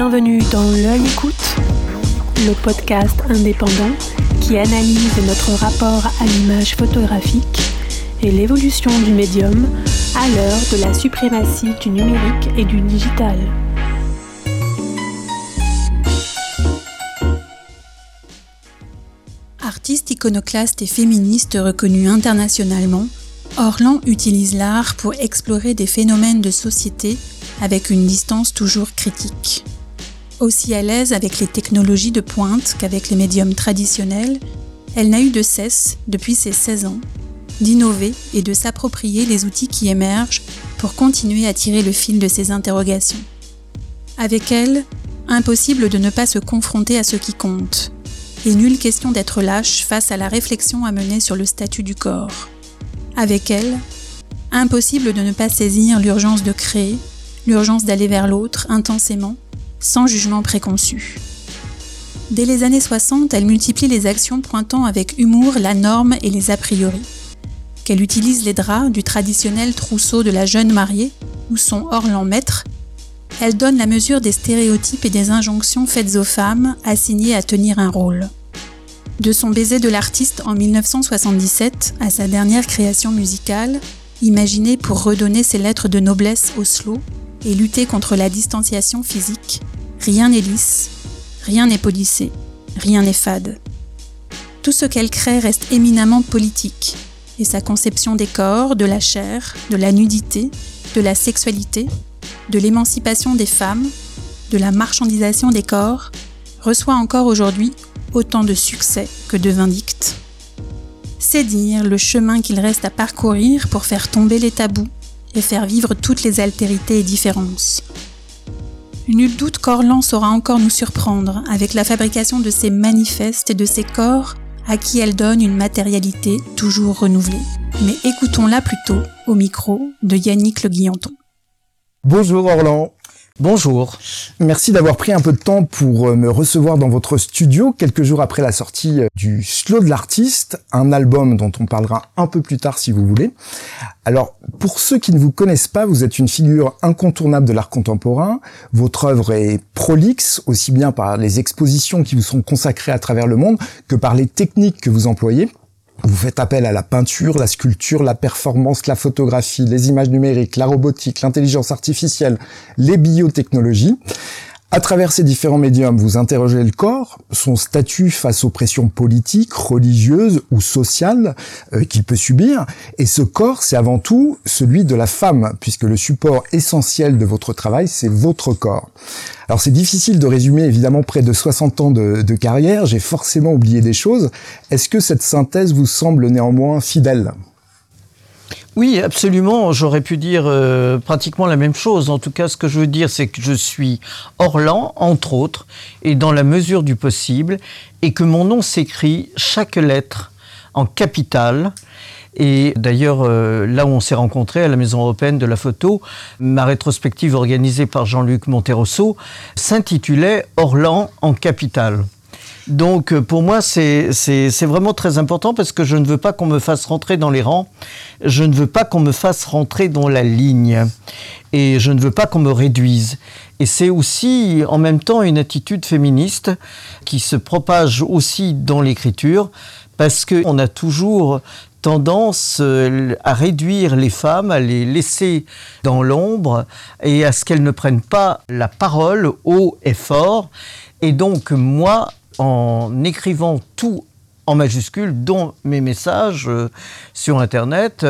Bienvenue dans L'œil écoute, le podcast indépendant qui analyse notre rapport à l'image photographique et l'évolution du médium à l'heure de la suprématie du numérique et du digital. Artiste iconoclaste et féministe reconnu internationalement, Orlan utilise l'art pour explorer des phénomènes de société avec une distance toujours critique. Aussi à l'aise avec les technologies de pointe qu'avec les médiums traditionnels, elle n'a eu de cesse, depuis ses 16 ans, d'innover et de s'approprier les outils qui émergent pour continuer à tirer le fil de ses interrogations. Avec elle, impossible de ne pas se confronter à ce qui compte, et nulle question d'être lâche face à la réflexion à mener sur le statut du corps. Avec elle, impossible de ne pas saisir l'urgence de créer, l'urgence d'aller vers l'autre intensément, sans jugement préconçu. Dès les années 60, elle multiplie les actions pointant avec humour la norme et les a priori. Qu'elle utilise les draps du traditionnel trousseau de la jeune mariée ou son orlan maître, elle donne la mesure des stéréotypes et des injonctions faites aux femmes assignées à tenir un rôle. De son baiser de l'artiste en 1977 à sa dernière création musicale, imaginée pour redonner ses lettres de noblesse au slow et lutter contre la distanciation physique, rien n'est lisse, rien n'est policé, rien n'est fade. Tout ce qu'elle crée reste éminemment politique, et sa conception des corps, de la chair, de la nudité, de la sexualité, de l'émancipation des femmes, de la marchandisation des corps, reçoit encore aujourd'hui autant de succès que de vindictes. C'est dire le chemin qu'il reste à parcourir pour faire tomber les tabous et faire vivre toutes les altérités et différences. Nul doute qu'Orlan saura encore nous surprendre avec la fabrication de ces manifestes et de ces corps à qui elle donne une matérialité toujours renouvelée. Mais écoutons-la plutôt au micro de Yannick Le Guillanton. Bonjour Orlan. Bonjour. Merci d'avoir pris un peu de temps pour euh, me recevoir dans votre studio quelques jours après la sortie euh, du Slow de l'artiste, un album dont on parlera un peu plus tard si vous voulez. Alors, pour ceux qui ne vous connaissent pas, vous êtes une figure incontournable de l'art contemporain. Votre œuvre est prolixe, aussi bien par les expositions qui vous sont consacrées à travers le monde que par les techniques que vous employez. Vous faites appel à la peinture, la sculpture, la performance, la photographie, les images numériques, la robotique, l'intelligence artificielle, les biotechnologies. À travers ces différents médiums, vous interrogez le corps, son statut face aux pressions politiques, religieuses ou sociales euh, qu'il peut subir. Et ce corps, c'est avant tout celui de la femme, puisque le support essentiel de votre travail, c'est votre corps. Alors c'est difficile de résumer évidemment près de 60 ans de, de carrière, j'ai forcément oublié des choses. Est-ce que cette synthèse vous semble néanmoins fidèle? Oui, absolument. J'aurais pu dire euh, pratiquement la même chose. En tout cas, ce que je veux dire, c'est que je suis Orlan, entre autres, et dans la mesure du possible, et que mon nom s'écrit chaque lettre en capitale. Et d'ailleurs, euh, là où on s'est rencontrés, à la Maison européenne de la photo, ma rétrospective organisée par Jean-Luc Monterosso s'intitulait Orlan en capitale. Donc euh, pour moi, c'est vraiment très important parce que je ne veux pas qu'on me fasse rentrer dans les rangs, je ne veux pas qu'on me fasse rentrer dans la ligne et je ne veux pas qu'on me réduise. Et c'est aussi en même temps une attitude féministe qui se propage aussi dans l'écriture parce qu'on a toujours tendance euh, à réduire les femmes, à les laisser dans l'ombre et à ce qu'elles ne prennent pas la parole haut et fort. Et donc moi, en écrivant tout en majuscule, dont mes messages euh, sur Internet,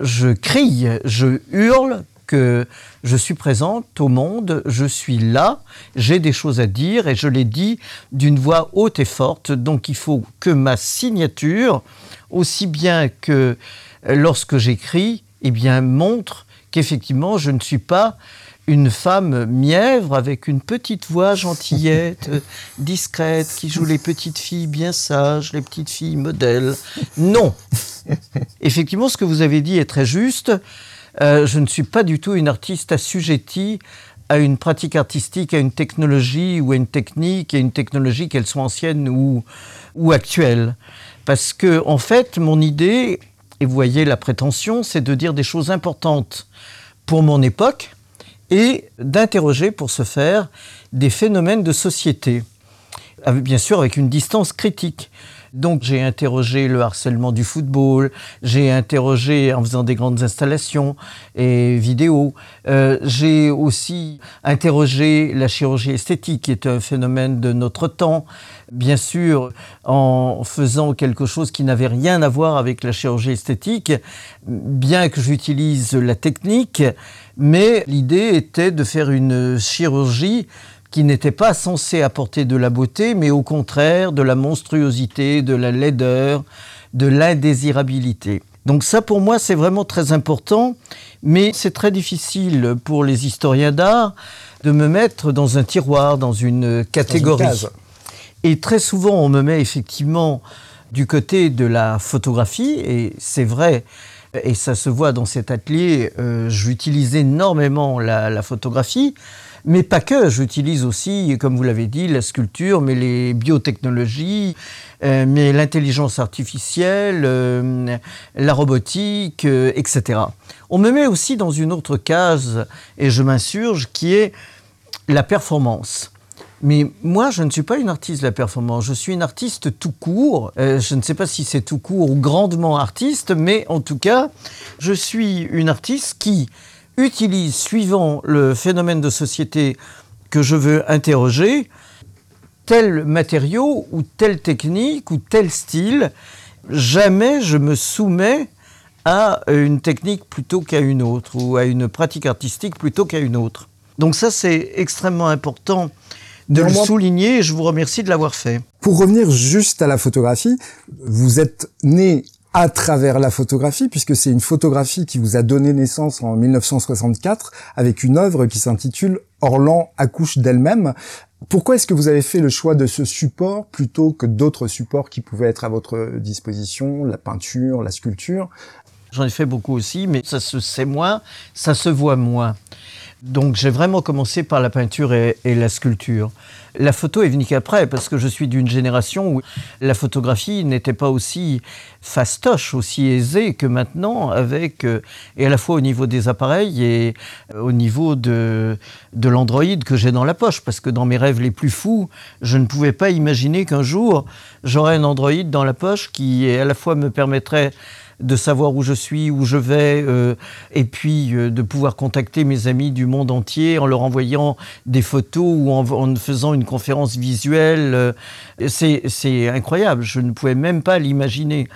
je crie, je hurle que je suis présente au monde, je suis là, j'ai des choses à dire et je les dis d'une voix haute et forte. Donc il faut que ma signature, aussi bien que lorsque j'écris, eh bien montre qu'effectivement je ne suis pas une femme mièvre avec une petite voix gentillette, discrète, qui joue les petites filles bien sages, les petites filles modèles. Non. Effectivement, ce que vous avez dit est très juste. Euh, je ne suis pas du tout une artiste assujettie à une pratique artistique, à une technologie ou à une technique, à une technologie qu'elle soit ancienne ou, ou actuelle. Parce que, en fait, mon idée, et vous voyez la prétention, c'est de dire des choses importantes pour mon époque, et d'interroger pour ce faire des phénomènes de société, bien sûr avec une distance critique. Donc j'ai interrogé le harcèlement du football, j'ai interrogé en faisant des grandes installations et vidéos, euh, j'ai aussi interrogé la chirurgie esthétique qui est un phénomène de notre temps, bien sûr en faisant quelque chose qui n'avait rien à voir avec la chirurgie esthétique, bien que j'utilise la technique, mais l'idée était de faire une chirurgie qui n'était pas censé apporter de la beauté, mais au contraire de la monstruosité, de la laideur, de l'indésirabilité. Donc ça, pour moi, c'est vraiment très important, mais c'est très difficile pour les historiens d'art de me mettre dans un tiroir, dans une catégorie. et très souvent, on me met effectivement du côté de la photographie, et c'est vrai, et ça se voit dans cet atelier, euh, j'utilise énormément la photographie, mais pas que, j'utilise aussi, comme vous l'avez dit, la sculpture, mais les biotechnologies, euh, mais l'intelligence artificielle, euh, la robotique, euh, etc. On me met aussi dans une autre case, et je m'insurge, qui est la performance. Mais moi, je ne suis pas une artiste de la performance, je suis une artiste tout court. je ne sais pas si c'est tout court ou grandement artiste, mais en tout cas, je suis une artiste qui utilise, suivant le phénomène de société que je veux interroger, tel matériau ou telle technique ou tel style. Jamais je me soumets à une technique plutôt qu'à une autre ou à une pratique artistique plutôt qu'à une autre. Donc ça, c'est extrêmement important de le souligner et je vous remercie de l'avoir fait. Pour revenir juste à la photographie, vous êtes né à travers la photographie, puisque c'est une photographie qui vous a donné naissance en 1964 avec une œuvre qui s'intitule Orlan accouche d'elle-même. Pourquoi est-ce que vous avez fait le choix de ce support plutôt que d'autres supports qui pouvaient être à votre disposition, la peinture, la sculpture? J'en ai fait beaucoup aussi, mais ça se sait moins, ça se voit moins. Donc j'ai vraiment commencé par la peinture et, la sculpture. La photo est venue qu'après, parce que je suis d'une génération où la photographie n'était pas aussi fastoche, aussi aisée que maintenant, avec, euh, et à la fois au niveau des appareils et au niveau de, de l'Android que j'ai dans la poche, parce que dans mes rêves les plus fous, je ne pouvais pas imaginer qu'un jour, j'aurais un Android dans la poche qui à la fois me permettrait de savoir où je suis, où je vais, euh, et puis euh, de pouvoir contacter mes amis du monde entier en leur envoyant des photos ou en, faisant une conférence visuelle. Euh, c'est incroyable, je ne pouvais même pas l'imaginer.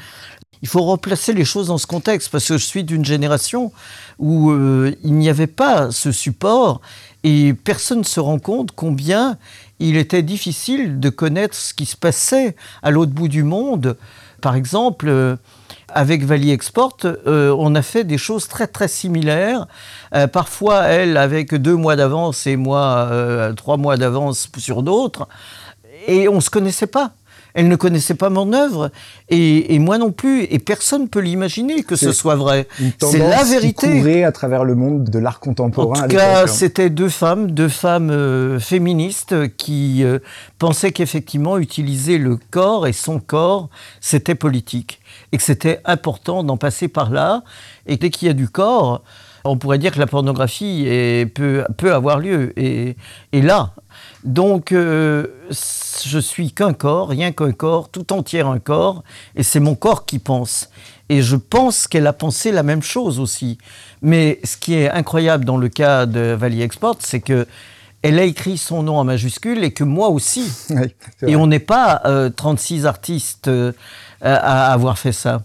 Il faut replacer les choses dans ce contexte, parce que je suis d'une génération où il n'y avait pas ce support et personne ne se rend compte combien il était difficile de connaître ce qui se passait à l'autre bout du monde. Par exemple, avec Valley Export, euh, on a fait des choses très très similaires. Euh, parfois, elle avec deux mois d'avance et moi euh, trois mois d'avance sur d'autres. Et on ne se connaissait pas. Elle ne connaissait pas mon œuvre et, moi non plus. Et personne ne peut l'imaginer que ce soit vrai. C'est la vérité. Qui à travers le monde de l'art contemporain. En tout cas, c'était deux femmes, deux femmes féministes qui pensaient qu'effectivement utiliser le corps et son corps, c'était politique et que c'était important d'en passer par là. Et dès qu'il y a du corps, on pourrait dire que la pornographie peut, avoir lieu. Et, là, donc, euh, je suis qu'un corps, rien qu'un corps, tout entier un corps, et c'est mon corps qui pense. Et je pense qu'elle a pensé la même chose aussi. Mais ce qui est incroyable dans le cas de Valley Export, c'est que elle a écrit son nom en majuscule et que moi aussi. et on n'est pas 36 euh, artistes euh, à avoir fait ça.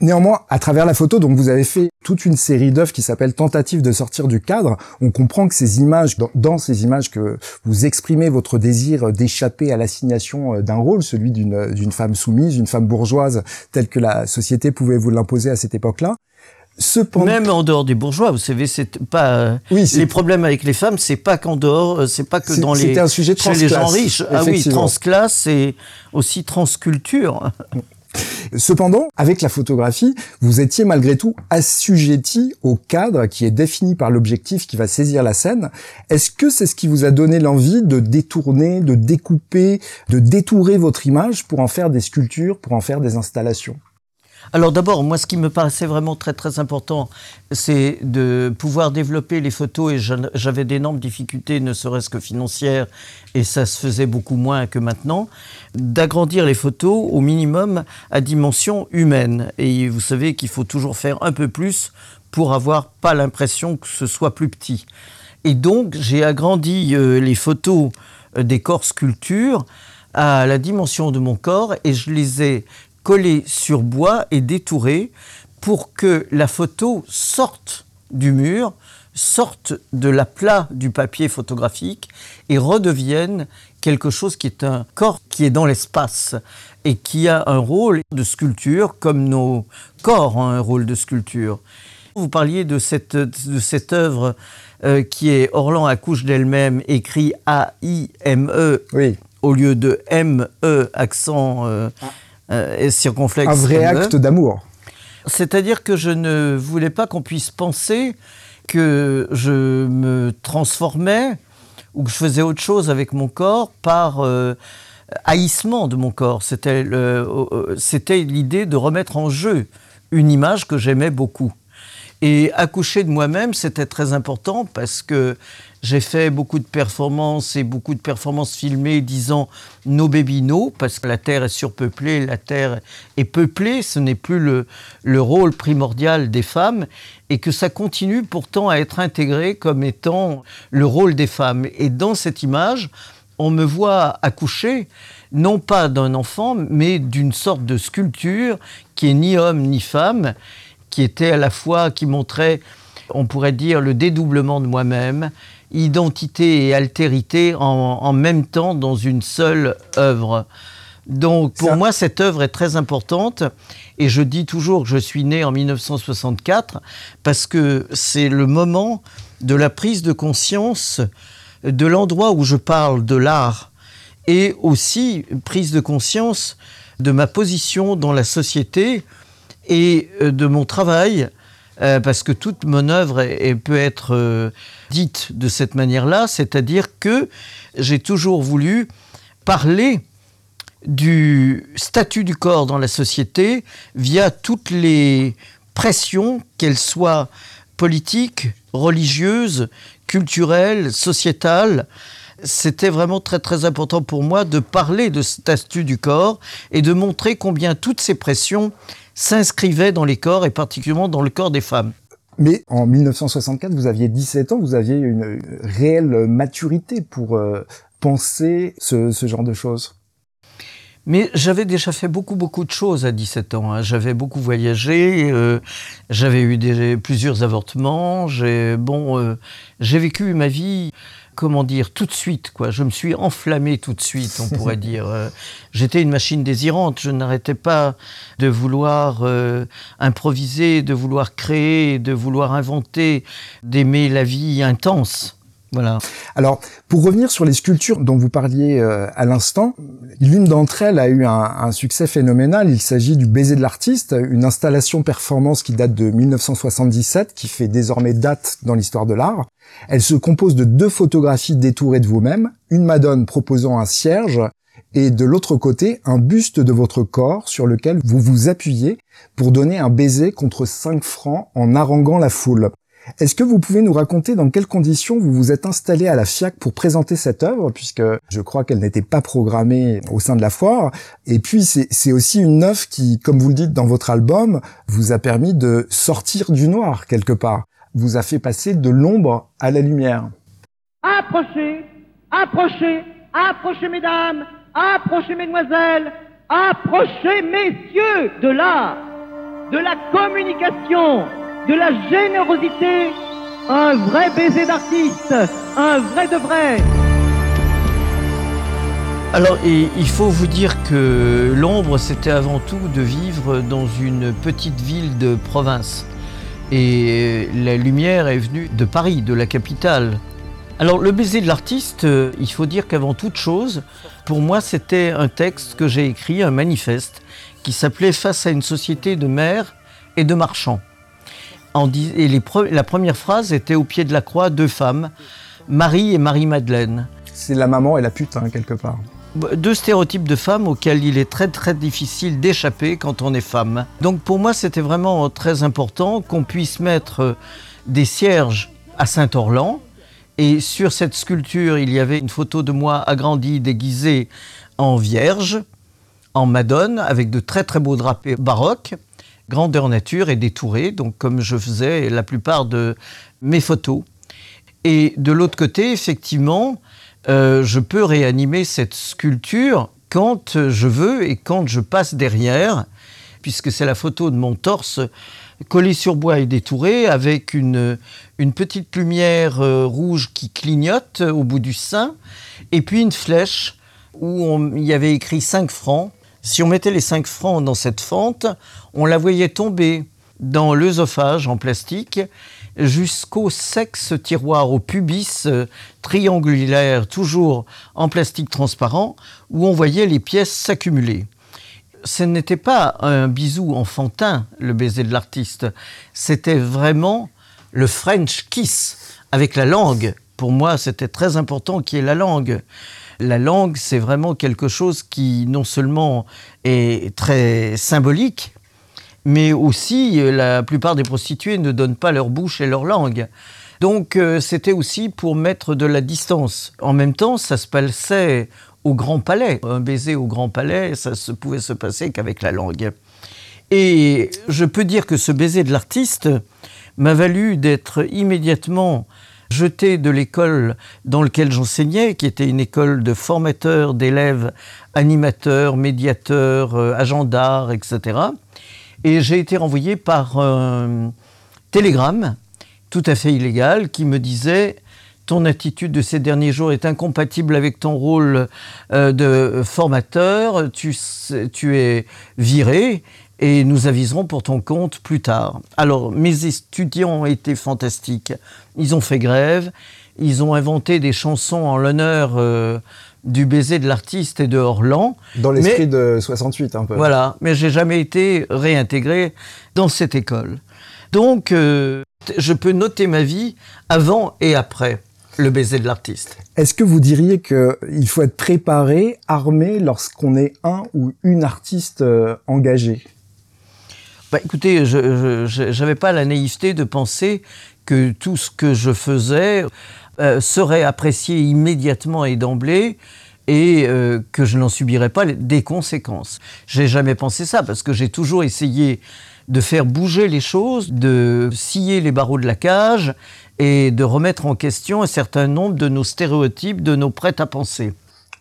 Néanmoins, à travers la photo, donc vous avez fait toute une série d'œuvres qui s'appelle Tentative de sortir du cadre. On comprend que ces images, dans, ces images que vous exprimez votre désir d'échapper à l'assignation euh, d'un rôle, celui d'une femme soumise, une femme bourgeoise, telle que la société pouvait vous l'imposer à cette époque-là. Cependant... Même en dehors des bourgeois, vous savez, c'est pas oui, les problèmes avec les femmes, c'est pas qu'en dehors, euh, c'est pas que dans les un sujet chez les gens riches. Ah oui, transclasse et aussi transculture. Cependant, avec la photographie, vous étiez malgré tout assujetti au cadre qui est défini par l'objectif qui va saisir la scène. Est-ce que c'est ce qui vous a donné l'envie de détourner, de découper, de détourer votre image pour en faire des sculptures, pour en faire des installations? Alors d'abord, moi, ce qui me paraissait vraiment très très important, c'est de pouvoir développer les photos et j'avais d'énormes difficultés, ne serait-ce que financières, et ça se faisait beaucoup moins que maintenant, d'agrandir les photos au minimum à dimension humaine. Et vous savez qu'il faut toujours faire un peu plus pour avoir pas l'impression que ce soit plus petit. Et donc, j'ai agrandi euh, les photos euh, des corps sculptures à la dimension de mon corps et je les ai collé sur bois et détouré pour que la photo sorte du mur, sorte de la plat du papier photographique et redevienne quelque chose qui est un corps qui est dans l'espace et qui a un rôle de sculpture comme nos corps ont un rôle de sculpture. Vous parliez de cette, de cette œuvre euh, qui est Orlan accouche d'elle-même, écrit A-I-M-E au lieu de M-E, accent euh, Euh, circonflexe. Un vrai acte d'amour. C'est-à-dire que je ne voulais pas qu'on puisse penser que je me transformais ou que je faisais autre chose avec mon corps par euh, haïssement de mon corps. C'était l'idée de remettre en jeu une image que j'aimais beaucoup. Et accoucher de moi-même, c'était très important parce que j'ai fait beaucoup de performances et beaucoup de performances filmées disant no baby no, parce que la Terre est surpeuplée, la Terre est peuplée, ce n'est plus le, le rôle primordial des femmes, et que ça continue pourtant à être intégré comme étant le rôle des femmes. Et dans cette image, on me voit accoucher, non pas d'un enfant, mais d'une sorte de sculpture qui est ni homme ni femme, qui était à la fois, qui montrait, on pourrait dire, le dédoublement de moi-même, identité et altérité en, même temps dans une seule œuvre. Donc pour moi, cette œuvre est très importante et je dis toujours que je suis né en 1964 parce que c'est le moment de la prise de conscience de l'endroit où je parle de l'art et aussi prise de conscience de ma position dans la société et euh, de mon travail, euh, parce que toute mon œuvre peut être euh, dite de cette manière-là, c'est-à-dire que j'ai toujours voulu parler du statut du corps dans la société via toutes les pressions, qu'elles soient politiques, religieuses, culturelles, sociétales. C'était vraiment très très important pour moi de parler de statut du corps et de montrer combien toutes ces pressions s'inscrivait dans les corps et particulièrement dans le corps des femmes. Mais en 1964, vous aviez 17 ans, vous aviez une réelle maturité pour euh, penser ce, genre de choses. Mais j'avais déjà fait beaucoup, beaucoup de choses à 17 ans. Hein. J'avais beaucoup voyagé, euh, j'avais eu plusieurs avortements, j'ai bon, euh, j'ai vécu ma vie comment dire, tout de suite, quoi. Je me suis enflammé tout de suite, on pourrait dire. Euh, j'étais une machine désirante. Je n'arrêtais pas de vouloir euh, improviser, de vouloir créer, de vouloir inventer, d'aimer la vie intense. Voilà. Alors, pour revenir sur les sculptures dont vous parliez euh, à l'instant, l'une d'entre elles a eu un, succès phénoménal. Il s'agit du Baiser de l'artiste, une installation performance qui date de 1977, qui fait désormais date dans l'histoire de l'art. Elle se compose de deux photographies détourées de vous-même, une Madone proposant un cierge et de l'autre côté un buste de votre corps sur lequel vous vous appuyez pour donner un baiser contre 5 francs en haranguant la foule. Est-ce que vous pouvez nous raconter dans quelles conditions vous vous êtes installé à la FIAC pour présenter cette œuvre, puisque je crois qu'elle n'était pas programmée au sein de la foire. Et puis c'est aussi une œuvre qui, comme vous le dites dans votre album, vous a permis de sortir du noir quelque part vous a fait passer de l'ombre à la lumière. Approchez, approchez, approchez mesdames, approchez mesdemoiselles, approchez messieurs de l'art, de la communication, de la générosité, un vrai baiser d'artiste, un vrai de vrai. Alors, il faut vous dire que l'ombre, c'était avant tout de vivre dans une petite ville de province. Et la lumière est venue de Paris, de la capitale. Alors le baiser de l'artiste, il faut dire qu'avant toute chose, pour moi c'était un texte que j'ai écrit, un manifeste, qui s'appelait Face à une société de maires et de marchands. Et la première phrase était au pied de la croix, deux femmes, Marie et Marie-Madeleine. C'est la maman et la putain, quelque part. deux stéréotypes de femmes auxquels il est très très difficile d'échapper quand on est femme. Donc pour moi c'était vraiment très important qu'on puisse mettre des cierges à Saint-Orlan. Et sur cette sculpture, il y avait une photo de moi agrandie, déguisée en vierge, en madone, avec de très très beaux drapés baroques, grandeur nature et détourés, donc comme je faisais la plupart de mes photos. Et de l'autre côté, effectivement, euh, je peux réanimer cette sculpture quand je veux et quand je passe derrière, puisque c'est la photo de mon torse collé sur bois et détouré, avec une, une petite lumière euh, rouge qui clignote au bout du sein, et puis une flèche où il y avait écrit 5 francs. Si on mettait les 5 francs dans cette fente, on la voyait tomber dans l'œsophage en plastique jusqu'au sexe tiroir, au pubis euh, triangulaire, toujours en plastique transparent, où on voyait les pièces s'accumuler. Ce n'était pas un bisou enfantin, le baiser de l'artiste, c'était vraiment le French kiss, avec la langue. Pour moi, c'était très important qu'il y ait la langue. La langue, c'est vraiment quelque chose qui non seulement est très symbolique, mais aussi euh, la plupart des prostituées ne donnent pas leur bouche et leur langue. Donc euh, c'était aussi pour mettre de la distance. En même temps, ça se passait au Grand Palais. Un baiser au Grand Palais, ça ne pouvait se passer qu'avec la langue. Et je peux dire que ce baiser de l'artiste m'a valu d'être immédiatement jeté de l'école dans laquelle j'enseignais, qui était une école de formateurs d'élèves, animateurs, médiateurs, euh, agents d'art, etc. Et j'ai été renvoyé par un télégramme tout à fait illégal qui me disait ton attitude de ces derniers jours est incompatible avec ton rôle euh, de formateur, tu, es viré et nous aviserons pour ton compte plus tard. Alors, mes étudiants ont été fantastiques. Ils ont fait grève, ils ont inventé des chansons en l'honneur euh, du baiser de l'artiste et de Orlan. Dans l'esprit de 68, un peu. Voilà, mais j'ai jamais été réintégré dans cette école. Donc, euh, je peux noter ma vie avant et après le baiser de l'artiste. Est-ce que vous diriez qu'il faut être préparé, armé, lorsqu'on est un ou une artiste euh, engagée? Bah, Écoutez, je n'avais pas la naïveté de penser que tout ce que je faisais euh, serait apprécié immédiatement et d'emblée et euh, que je n'en subirais pas des conséquences. J'ai jamais pensé ça parce que j'ai toujours essayé de faire bouger les choses, de scier les barreaux de la cage et de remettre en question un certain nombre de nos stéréotypes, de nos prêts à penser.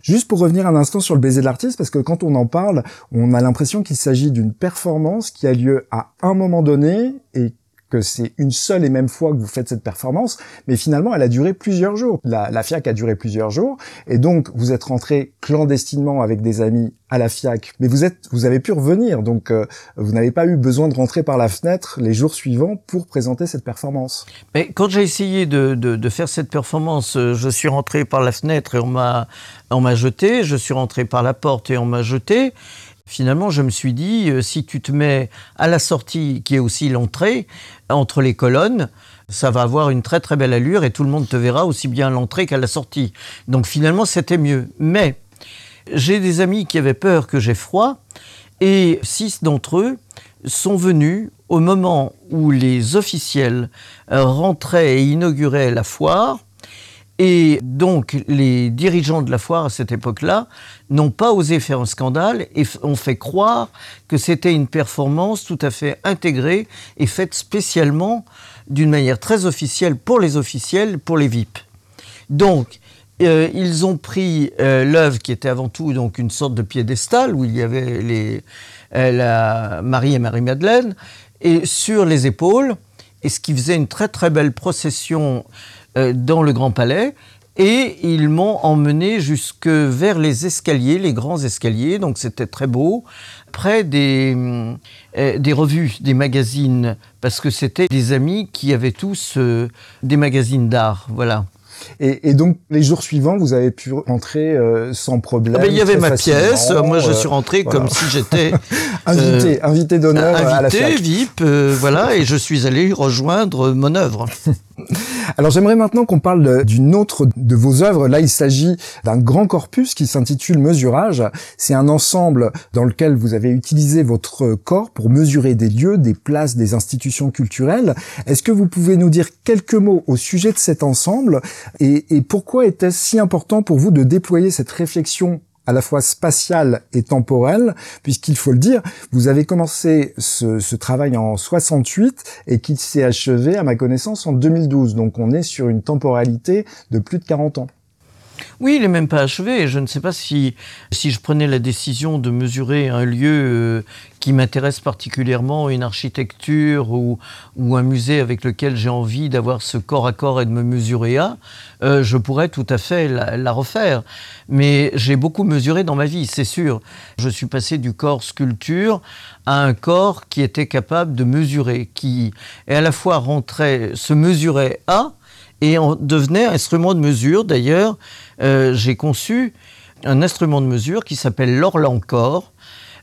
Juste pour revenir un instant sur le baiser de l'artiste, parce que quand on en parle, on a l'impression qu'il s'agit d'une performance qui a lieu à un moment donné et c'est une seule et même fois que vous faites cette performance, mais finalement elle a duré plusieurs jours. La, la, FIAC a duré plusieurs jours, et donc vous êtes rentré clandestinement avec des amis à la FIAC, mais vous êtes, vous avez pu revenir, donc euh, vous n'avez pas eu besoin de rentrer par la fenêtre les jours suivants pour présenter cette performance. Mais quand j'ai essayé de, de, de, faire cette performance, euh, je suis rentré par la fenêtre et on m'a on m'a jeté, je suis rentré par la porte et on m'a jeté. Finalement, je me suis dit, euh, si tu te mets à la sortie, qui est aussi l'entrée, entre les colonnes, ça va avoir une très très belle allure et tout le monde te verra aussi bien à l'entrée qu'à la sortie. Donc finalement, c'était mieux. Mais j'ai des amis qui avaient peur que j'ai froid et six d'entre eux sont venus au moment où les officiels euh, rentraient et inauguraient la foire et donc, les dirigeants de la foire à cette époque-là n'ont pas osé faire un scandale et ont fait croire que c'était une performance tout à fait intégrée et faite spécialement d'une manière très officielle pour les officiels, pour les VIP. Donc, euh, ils ont pris euh, l'œuvre qui était avant tout donc une sorte de piédestal où il y avait euh, la Marie et Marie-Madeleine et sur les épaules, et ce qui faisait une très très belle procession dans le Grand Palais. Et ils m'ont emmené jusque vers les escaliers, les grands escaliers, donc c'était très beau, près des, euh, des revues, des magazines, parce que c'était des amis qui avaient tous euh, des magazines d'art, voilà. Et, et, donc les jours suivants, vous avez pu rentrer euh, sans problème. Ah ben, il y avait ma pièce. Moi, je suis rentré voilà. comme si j'étais invité, euh, invité d'honneur à la Invité, VIP, euh, voilà, et je suis allé rejoindre mon œuvre. Alors j'aimerais maintenant qu'on parle d'une autre de vos œuvres. Là, il s'agit d'un grand corpus qui s'intitule Mesurage. C'est un ensemble dans lequel vous avez utilisé votre corps pour mesurer des lieux, des places, des institutions culturelles. Est-ce que vous pouvez nous dire quelques mots au sujet de cet ensemble et, et pourquoi était-ce si important pour vous de déployer cette réflexion à la fois spatiale et temporelle, puisqu'il faut le dire, vous avez commencé ce, travail en 68 et qu'il s'est achevé, à ma connaissance, en 2012. Donc on est sur une temporalité de plus de 40 ans. Oui, il n'est même pas achevé. Je ne sais pas si, si je prenais la décision de mesurer un lieu euh, qui m'intéresse particulièrement, une architecture ou, un musée avec lequel j'ai envie d'avoir ce corps à corps et de me mesurer à, euh, je pourrais tout à fait la, refaire. Mais j'ai beaucoup mesuré dans ma vie, c'est sûr. Je suis passé du corps sculpture à un corps qui était capable de mesurer, qui est à la fois rentrait, se mesurait à, et on devenait instrument de mesure. D'ailleurs, euh, j'ai conçu un instrument de mesure qui s'appelle l'Orlan-Corps,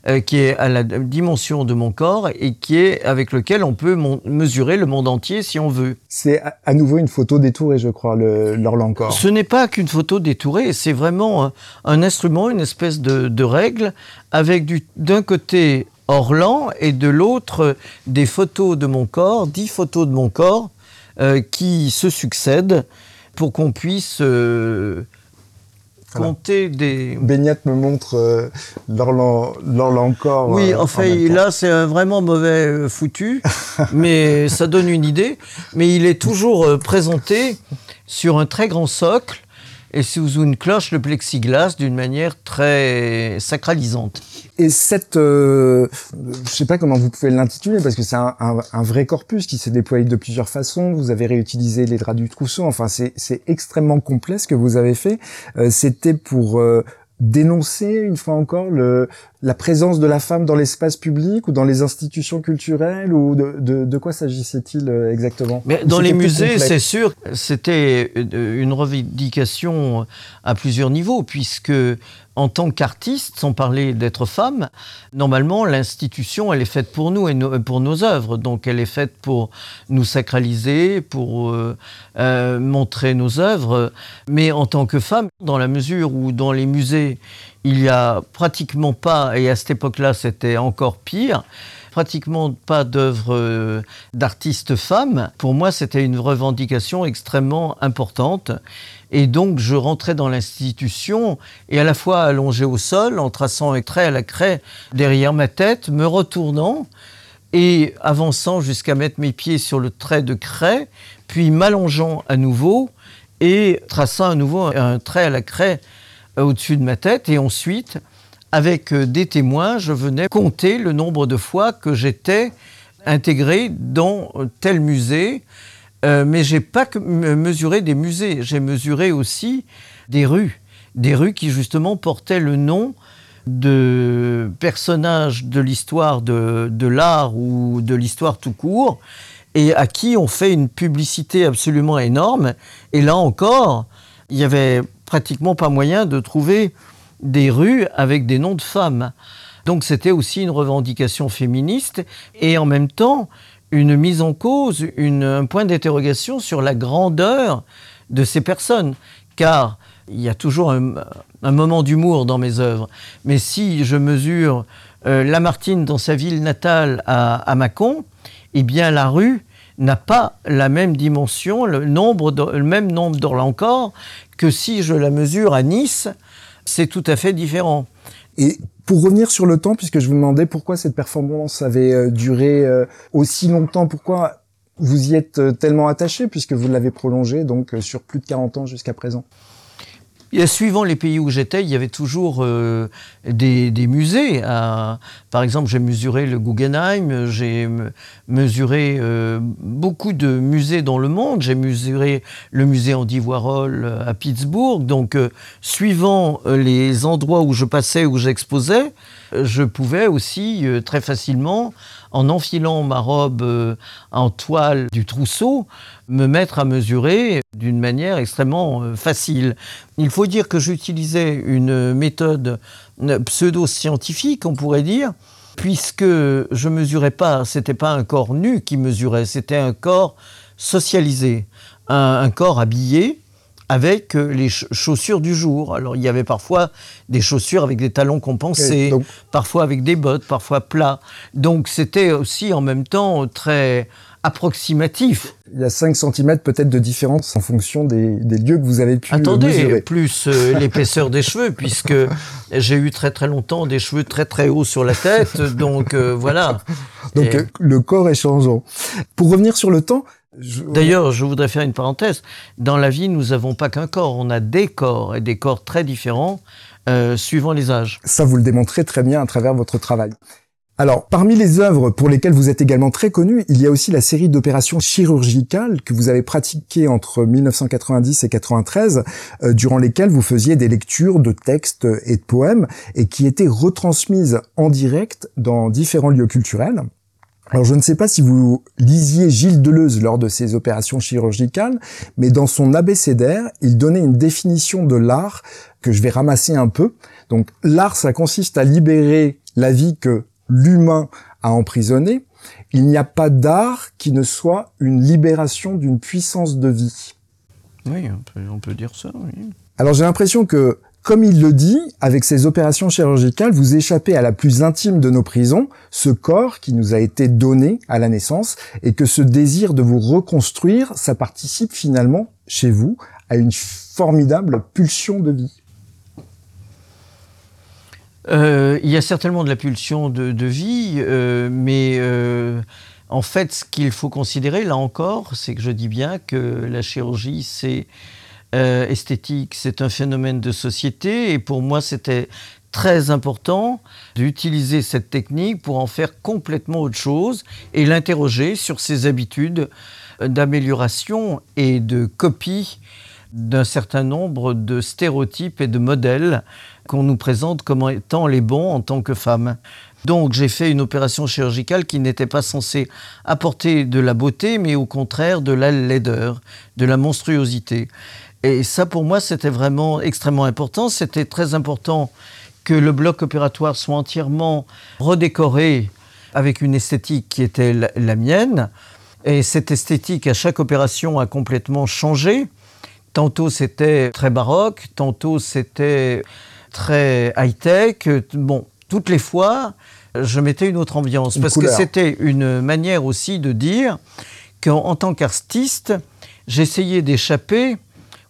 euh, qui est à la dimension de mon corps et qui est avec lequel on peut mesurer le monde entier si on veut. C'est à nouveau une photo détourée, je crois, l'Orlan-Corps. Ce n'est pas qu'une photo détourée, c'est vraiment un, un, instrument, une espèce de, de règle avec d'un côté Orlan et de l'autre des photos de mon corps, dix photos de mon corps euh, qui se succèdent pour qu'on puisse euh, voilà. compter des... Beignat me montre euh, l'Orlan corps. Oui, en fait, en là, c'est un vraiment mauvais euh, foutu, mais ça donne une idée. Mais il est toujours euh, présenté sur un très grand socle et sous une cloche, le plexiglas, d'une manière très sacralisante. Et cette, euh, je sais pas comment vous pouvez l'intituler, parce que c'est un, un, un, vrai corpus qui s'est déployé de plusieurs façons. Vous avez réutilisé les draps du trousseau. Enfin, c'est extrêmement complet ce que vous avez fait. Euh, C'était pour euh, dénoncer une fois encore le, la présence de la femme dans l'espace public ou dans les institutions culturelles ou de, de, de quoi s'agissait-il euh, exactement? Mais Dans les musées, c'est sûr, c'était une revendication à plusieurs niveaux puisque en tant qu'artiste, sans parler d'être femme, normalement l'institution elle est faite pour nous et pour nos œuvres, donc elle est faite pour nous sacraliser, pour euh, euh, montrer nos œuvres. Mais en tant que femme, dans la mesure où dans les musées il y a pratiquement pas, et à cette époque-là c'était encore pire, pratiquement pas d'œuvres euh, d'artistes femmes. Pour moi, c'était une revendication extrêmement importante. Et donc, je rentrais dans l'institution et à la fois allongé au sol, en traçant un trait à la craie derrière ma tête, me retournant et avançant jusqu'à mettre mes pieds sur le trait de craie, puis m'allongeant à nouveau et traçant à nouveau un trait à la craie au-dessus de ma tête. Et ensuite, avec des témoins, je venais compter le nombre de fois que j'étais intégré dans tel musée. Euh, mais j'ai pas mesuré des musées, j'ai mesuré aussi des rues, des rues qui justement portaient le nom de personnages de l'histoire de, de l'art ou de l'histoire tout court, et à qui on fait une publicité absolument énorme. Et là encore, il y avait pratiquement pas moyen de trouver des rues avec des noms de femmes. Donc c'était aussi une revendication féministe et en même temps une mise en cause, un point d'interrogation sur la grandeur de ces personnes. Car il y a toujours un, moment d'humour dans mes œuvres. Mais si je mesure euh, Lamartine dans sa ville natale à, Mâcon, eh bien la rue n'a pas la même dimension, le, même nombre d'Orlancor que si je la mesure à Nice, c'est tout à fait différent. Et pour revenir sur le temps, puisque je vous demandais pourquoi cette performance avait euh, duré euh, aussi longtemps, pourquoi vous y êtes euh, tellement attaché, puisque vous l'avez prolongé donc sur plus de 40 ans jusqu'à présent? Et suivant les pays où j'étais, il y avait toujours euh, des, musées. Par exemple, j'ai mesuré le Guggenheim, j'ai mesuré euh, beaucoup de musées dans le monde. J'ai mesuré le musée Andy Warhol à Pittsburgh. Donc, euh, suivant les endroits où je passais, où j'exposais, je pouvais aussi euh, très facilement, en enfilant ma robe euh, en toile du trousseau, me mettre à mesurer d'une manière extrêmement euh, facile. Il faut dire que j'utilisais une méthode pseudo-scientifique, on pourrait dire, puisque je mesurais pas, c'était pas un corps nu qui mesurait, c'était un corps socialisé. un, corps habillé avec les chaussures du jour. Alors il y avait parfois des chaussures avec des talons compensés, parfois avec des bottes, parfois plats. Donc c'était aussi en même temps très approximatif. Il y a 5 cm peut-être de différence en fonction des, lieux que vous avez pu Attendez, mesurer. plus euh, l'épaisseur des cheveux, puisque j'ai eu très très longtemps des cheveux très très hauts sur la tête, donc euh, voilà. Donc euh, le corps est changeant. Pour revenir sur le temps, D'ailleurs, je voudrais faire une parenthèse. Dans la vie, nous n'avons pas qu'un corps, on a des corps et des corps très différents suivant les âges. Ça, vous le démontrez très bien à travers votre travail. Alors, parmi les œuvres pour lesquelles vous êtes également très connu, il y a aussi la série d'opérations chirurgicales que vous avez pratiquées entre 1990 et 93, euh, durant lesquelles vous faisiez des lectures de textes et de poèmes, et qui étaient retransmises en direct dans différents lieux culturels. Alors je ne sais pas si vous lisiez Gilles Deleuze lors de ces opérations chirurgicales, mais dans son abécédaire, il donnait une définition de l'art que je vais ramasser un peu. Donc l'art, ça consiste à libérer la vie que l'humain a emprisonné, il n'y a pas d'art qui ne soit une libération d'une puissance de vie. Oui, on peut, dire ça, oui. Alors j'ai l'impression que, comme il le dit, avec ces opérations chirurgicales, vous échappez à la plus intime de nos prisons, ce corps qui nous a été donné à la naissance, et que ce désir de vous reconstruire, ça participe finalement, chez vous, à une formidable pulsion de vie. Euh, il y a certainement de la pulsion de, vie, euh, mais euh, en fait, ce qu'il faut considérer, là encore, c'est que je dis bien que la chirurgie, c'est esthétique, c'est un phénomène de société, et pour moi, c'était très important d'utiliser cette technique pour en faire complètement autre chose et l'interroger sur ses habitudes d'amélioration et de copie d'un certain nombre de stéréotypes et de modèles qu'on nous présente comme étant les bons en tant que femmes. Donc j'ai fait une opération chirurgicale qui n'était pas censée apporter de la beauté, mais au contraire de la laideur, de la monstruosité. Et ça pour moi c'était vraiment extrêmement important. C'était très important que le bloc opératoire soit entièrement redécoré avec une esthétique qui était la, mienne. Et cette esthétique à chaque opération a complètement changé. Tantôt c'était très baroque, tantôt c'était très high-tech. Bon, toutes les fois, je mettais une autre ambiance. parce que c'était une manière aussi de dire qu'en tant qu'artiste, j'essayais d'échapper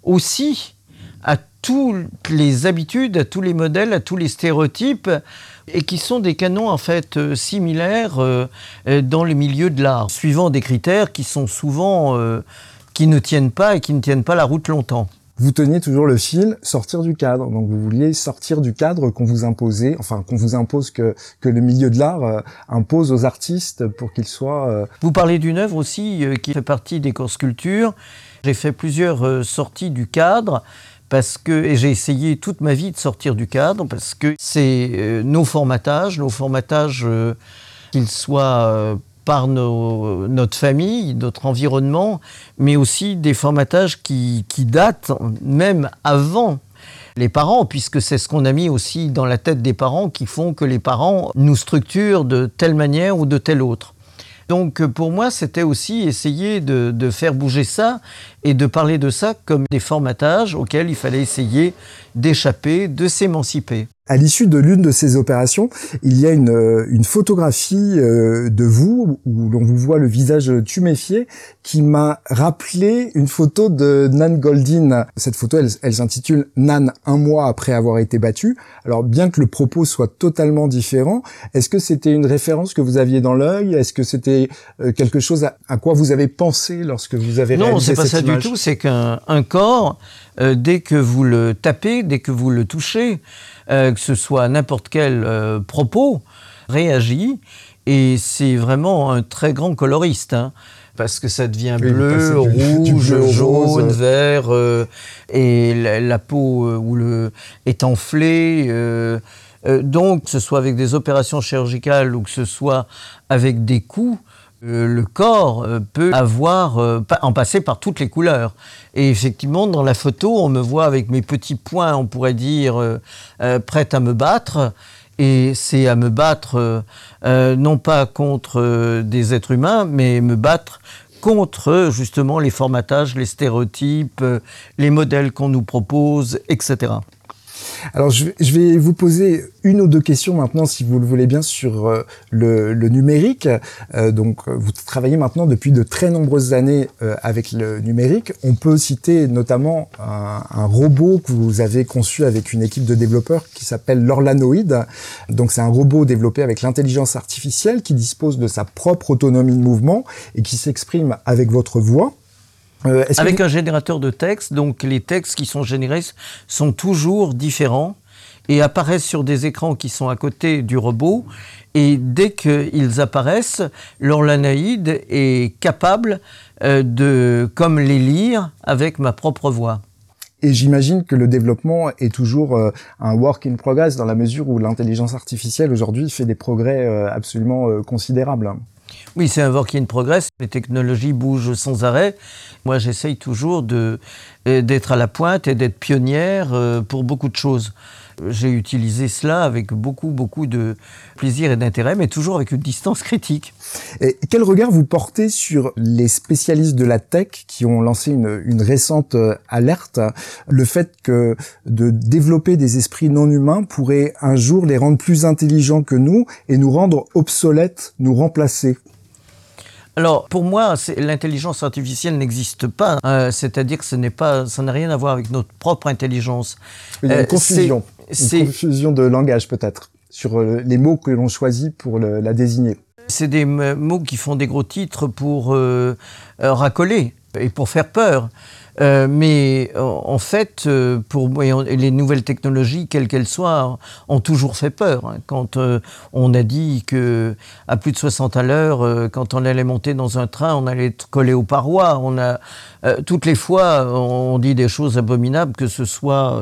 aussi à toutes les habitudes, à tous les modèles, à tous les stéréotypes, et qui sont des canons en fait euh, similaires euh, dans le milieu de l'art, suivant des critères qui sont souvent euh, qui ne tiennent pas et qui ne tiennent pas la route longtemps. Vous teniez toujours le fil sortir du cadre, donc vous vouliez sortir du cadre qu'on vous imposait, enfin qu'on vous impose que que le milieu de l'art euh, impose aux artistes pour qu'ils soient. Euh, vous parlez d'une œuvre aussi euh, qui fait partie des cours sculptures. J'ai fait plusieurs sorties du cadre parce que et j'ai essayé toute ma vie de sortir du cadre parce que c'est nos formatages, nos formatages qu'ils soient par notre famille, notre environnement, mais aussi des formatages qui, qui datent même avant les parents, puisque c'est ce qu'on a mis aussi dans la tête des parents qui font que les parents nous structurent de telle manière ou de telle autre. Donc pour moi, c'était aussi essayer de, de, faire bouger ça et de parler de ça comme des formatages auxquels il fallait essayer d'échapper, de s'émanciper. À l'issue de l'une de ces opérations, il y a une, euh, une photographie euh, de vous où l'on vous voit le visage tuméfié qui m'a rappelé une photo de Nan Goldin. Cette photo, elle, elle s'intitule Nan un mois après avoir été battue. Alors bien que le propos soit totalement différent, est-ce que c'était une référence que vous aviez dans l'œil? Est-ce que c'était euh, quelque chose à, quoi vous avez pensé lorsque vous avez non, réalisé cette image Non, c'est pas ça du tout. C'est qu'un corps, dès que vous le tapez, dès que vous le touchez, euh, que ce soit n'importe quel euh, propos, réagit. Et c'est vraiment un très grand coloriste. Hein, parce que ça devient bleu, rouge, jaune, vert, euh, et la, peau ou le, est enflée. donc, que ce soit avec des opérations chirurgicales ou que ce soit avec des coups, euh, le corps euh, peut avoir, euh, en passer par toutes les couleurs. Et effectivement, dans la photo, on me voit avec mes petits poings, on pourrait dire, prête à me battre. Et c'est à me battre, non pas contre des êtres humains, mais me battre contre justement les formatages, les stéréotypes, les modèles qu'on nous propose, etc. Alors je vais vous poser une ou deux questions maintenant, si vous le voulez bien, sur euh, le, numérique. Euh, donc vous travaillez maintenant depuis de très nombreuses années euh, avec le numérique. On peut citer notamment un, robot que vous avez conçu avec une équipe de développeurs qui s'appelle l'Orlanoid. Donc c'est un robot développé avec l'intelligence artificielle qui dispose de sa propre autonomie de mouvement et qui s'exprime avec votre voix. Euh, Avec un générateur de texte, donc les textes qui sont générés sont toujours différents et apparaissent sur des écrans qui sont à côté du robot. Et dès qu'ils apparaissent, l'Orlanaïde est capable euh, de, comme les lire avec ma propre voix. Et j'imagine que le développement est toujours euh, un work in progress dans la mesure où l'intelligence artificielle aujourd'hui fait des progrès absolument considérables. Oui, c'est un work in progress. Les technologies bougent sans arrêt. Moi, j'essaye toujours euh, d'être à la pointe et d'être pionnière euh, pour beaucoup de choses. J'ai utilisé cela avec beaucoup, beaucoup de plaisir et d'intérêt, mais toujours avec une distance critique. Et quel regard vous portez sur les spécialistes de la tech qui ont lancé une, une récente euh, alerte? Le fait que de développer des esprits non humains pourrait un jour les rendre plus intelligents que nous et nous rendre obsolètes, nous remplacer alors, pour moi, l'intelligence artificielle n'existe pas. Euh, c'est-à-dire que ce n'est pas, ça n'a rien à voir avec notre propre intelligence. Il y a une euh, confusion, une confusion de langage peut-être sur euh, les mots que l'on choisit pour la désigner. C'est des mots qui font des gros titres pour racoler et pour faire peur. Euh, mais en fait, euh, pour les nouvelles technologies, quelles qu'elles soient, ont toujours fait peur. Hein. Quand euh, on a dit que à plus de 60 à l'heure, quand on allait monter dans un train, on allait être collé aux parois. On a toutes les fois, on dit des choses abominables, que ce soit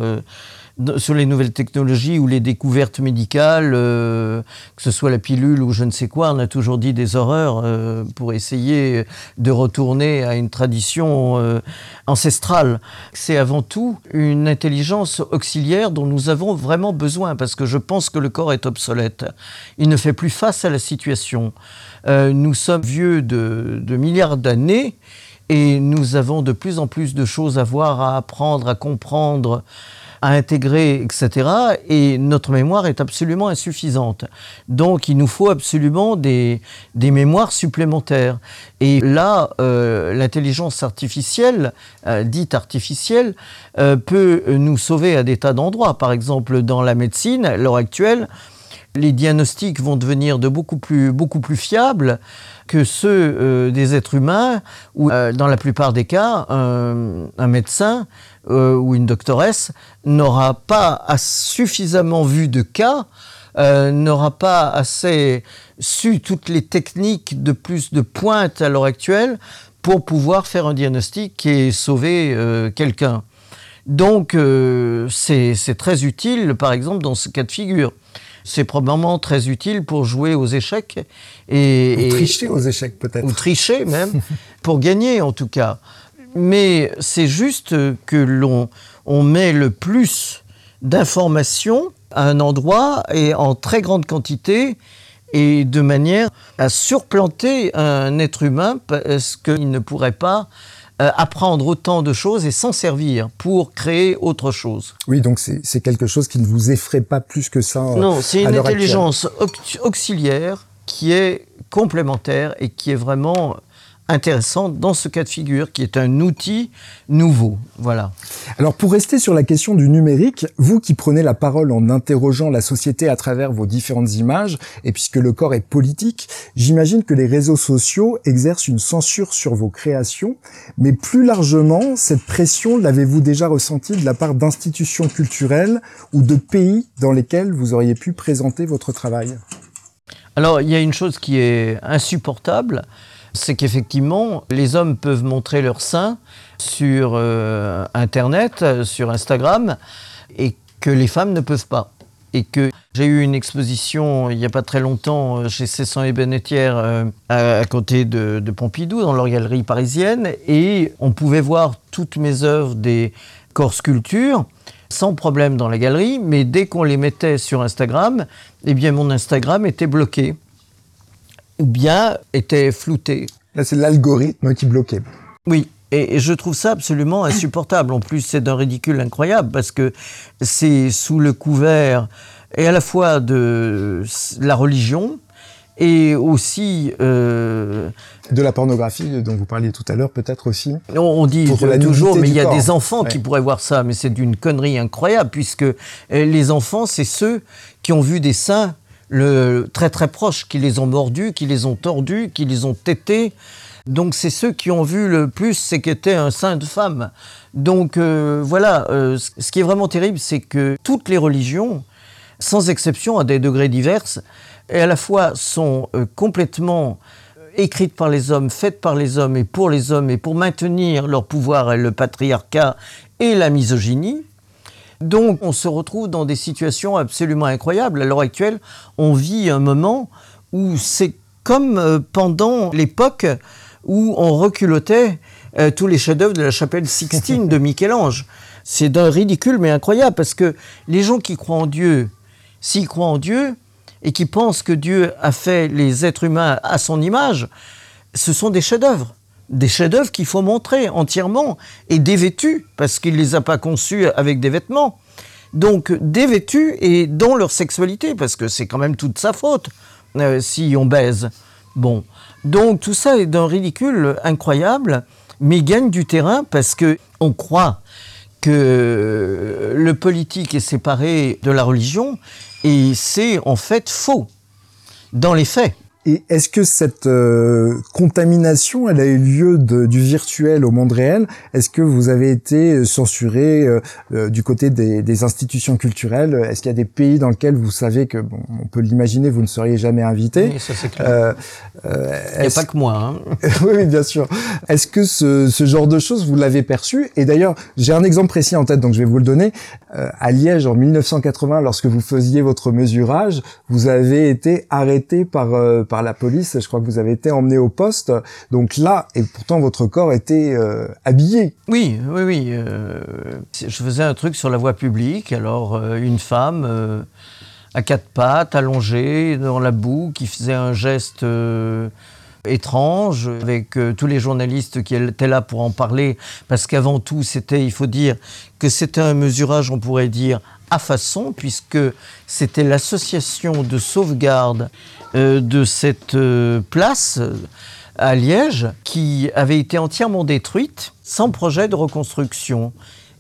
sur les nouvelles technologies ou les découvertes médicales, euh, que ce soit la pilule ou je ne sais quoi, on a toujours dit des horreurs euh, pour essayer de retourner à une tradition euh, ancestrale. C'est avant tout une intelligence auxiliaire dont nous avons vraiment besoin parce que je pense que le corps est obsolète. Il ne fait plus face à la situation. nous sommes vieux de, de milliards d'années et nous avons de plus en plus de choses à voir, à apprendre, à comprendre à intégrer, etc. Et notre mémoire est absolument insuffisante. Donc il nous faut absolument des, mémoires supplémentaires. Et là, euh, l'intelligence artificielle, euh, dite artificielle, euh, peut nous sauver à des tas d'endroits. Par exemple, dans la médecine, à l'heure actuelle, les diagnostics vont devenir de beaucoup plus, beaucoup plus fiables que ceux des êtres humains, où dans la plupart des cas, un médecin euh, ou une doctoresse n'aura pas suffisamment vu de cas, euh, n'aura pas assez su toutes les techniques de plus de pointe à l'heure actuelle pour pouvoir faire un diagnostic et sauver euh, quelqu'un. Donc c'est très utile, par exemple, dans ce cas de figure. C'est probablement très utile pour jouer aux échecs. Et, ou tricher aux échecs peut-être. Ou tricher même, pour gagner en tout cas mais c'est juste que l'on on met le plus d'informations à un endroit et en très grande quantité et de manière à surplanter un être humain parce qu'il ne pourrait pas euh, apprendre autant de choses et s'en servir pour créer autre chose. Oui, donc c'est quelque chose qui ne vous effraie pas plus que ça. Non, c'est une intelligence auxiliaire qui est complémentaire et qui est vraiment intéressante dans ce cas de figure, qui est un outil nouveau. Voilà. Alors pour rester sur la question du numérique, vous qui prenez la parole en interrogeant la société à travers vos différentes images, et puisque le corps est politique, j'imagine que les réseaux sociaux exercent une censure sur vos créations, mais plus largement, cette pression l'avez-vous déjà ressentie de la part d'institutions culturelles ou de pays dans lesquels vous auriez pu présenter votre travail? Alors, il y a une chose qui est insupportable, c'est qu'effectivement, les hommes peuvent montrer leur sein sur euh, Internet, sur Instagram, et que les femmes ne peuvent pas. Et que j'ai eu une exposition il n'y a pas très longtemps euh, chez Cessan et Bennetière euh, à, côté de, de, Pompidou, dans leur galerie parisienne, et on pouvait voir toutes mes œuvres des corps sculptures sans problème dans la galerie, mais dès qu'on les mettait sur Instagram, eh bien mon Instagram était bloqué ou bien était flouté. Là, c'est l'algorithme qui bloquait. Oui, et, je trouve ça absolument insupportable. En plus, c'est d'un ridicule incroyable parce que c'est sous le couvert et à la fois de la religion et aussi euh, de la pornographie dont vous parliez tout à l'heure, peut-être aussi. On, dit toujours, mais il y a des enfants qui pourraient voir ça, mais c'est d'une connerie incroyable puisque euh, les enfants, c'est ceux qui ont vu des seins le, très très proches, qui les ont mordus, qui les ont tordus, qui les ont tétés. Donc c'est ceux qui ont vu le plus c'est qu'était un sein de femme. Donc euh, voilà, euh, ce qui est vraiment terrible, c'est que toutes les religions, sans exception à des degrés divers, et à la fois sont euh, complètement écrites par les hommes, faites par les hommes et pour les hommes, et pour maintenir leur pouvoir et le patriarcat et la misogynie. Donc on se retrouve dans des situations absolument incroyables. À l'heure actuelle, on vit un moment où c'est comme pendant l'époque où on reculotait euh, tous les chefs-d'œuvre de la chapelle Sixtine de Michel-Ange. C'est d'un ridicule mais incroyable parce que les gens qui croient en Dieu, s'ils croient en Dieu et qui pensent que Dieu a fait les êtres humains à son image, ce sont des chefs-d'œuvre. Des chefs-d'œuvre qu'il faut montrer entièrement et dévêtus parce qu'il ne les a pas conçus avec des vêtements. Donc dévêtus et dans leur sexualité parce que c'est quand même toute sa faute euh, si on baise. Bon, donc tout ça est d'un ridicule incroyable, mais gagne du terrain parce que on croit que le politique est séparé de la religion et c'est en fait faux dans les faits. Et est-ce que cette euh, contamination, elle a eu lieu de, du virtuel au monde réel? Est-ce que vous avez été censuré euh, euh, du côté des, des institutions culturelles? Est-ce qu'il y a des pays dans lesquels vous savez que, bon, on peut l'imaginer, vous ne seriez jamais invité? Oui, ça c'est clair. Il n'y a pas que moi. Hein. oui, bien sûr. Est-ce que ce, ce, genre de choses, vous l'avez perçu? Et d'ailleurs, j'ai un exemple précis en tête, donc je vais vous le donner. à Liège, en 1980, lorsque vous faisiez votre mesurage, vous avez été arrêté par par la police. Je crois que vous avez été emmené au poste. Donc là, et pourtant votre corps était euh, habillé. Oui, oui, oui. Euh, je faisais un truc sur la voie publique. Alors euh, une femme à quatre pattes, allongée dans la boue, qui faisait un geste étrange avec tous les journalistes qui étaient là pour en parler parce qu'avant tout c'était il faut dire que c'était un mesurage on pourrait dire à façon puisque c'était l'association de sauvegarde euh, de cette euh, place euh, à Liège qui avait été entièrement détruite sans projet de reconstruction.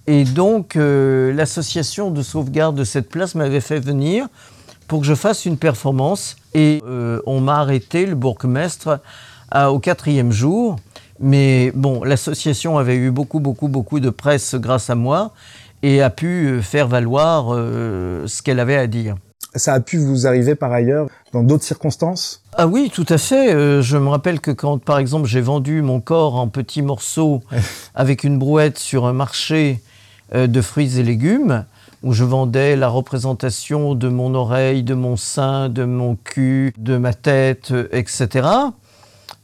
Et donc l'association de sauvegarde de cette place m'avait fait venir pour que je fasse une performance. Et on m'a arrêté, le bourgmestre, au quatrième jour. Mais bon, l'association avait eu beaucoup, beaucoup, beaucoup de presse grâce à moi et a pu faire valoir ce qu'elle avait à dire. Ça a pu vous arriver par ailleurs dans d'autres circonstances? Ah oui, tout à fait. Euh, je me rappelle que quand, par exemple, j'ai vendu mon corps en petits morceaux avec une brouette sur un marché euh, de fruits et légumes, où je vendais la représentation de mon oreille, de mon sein, de mon cul, de ma tête, etc.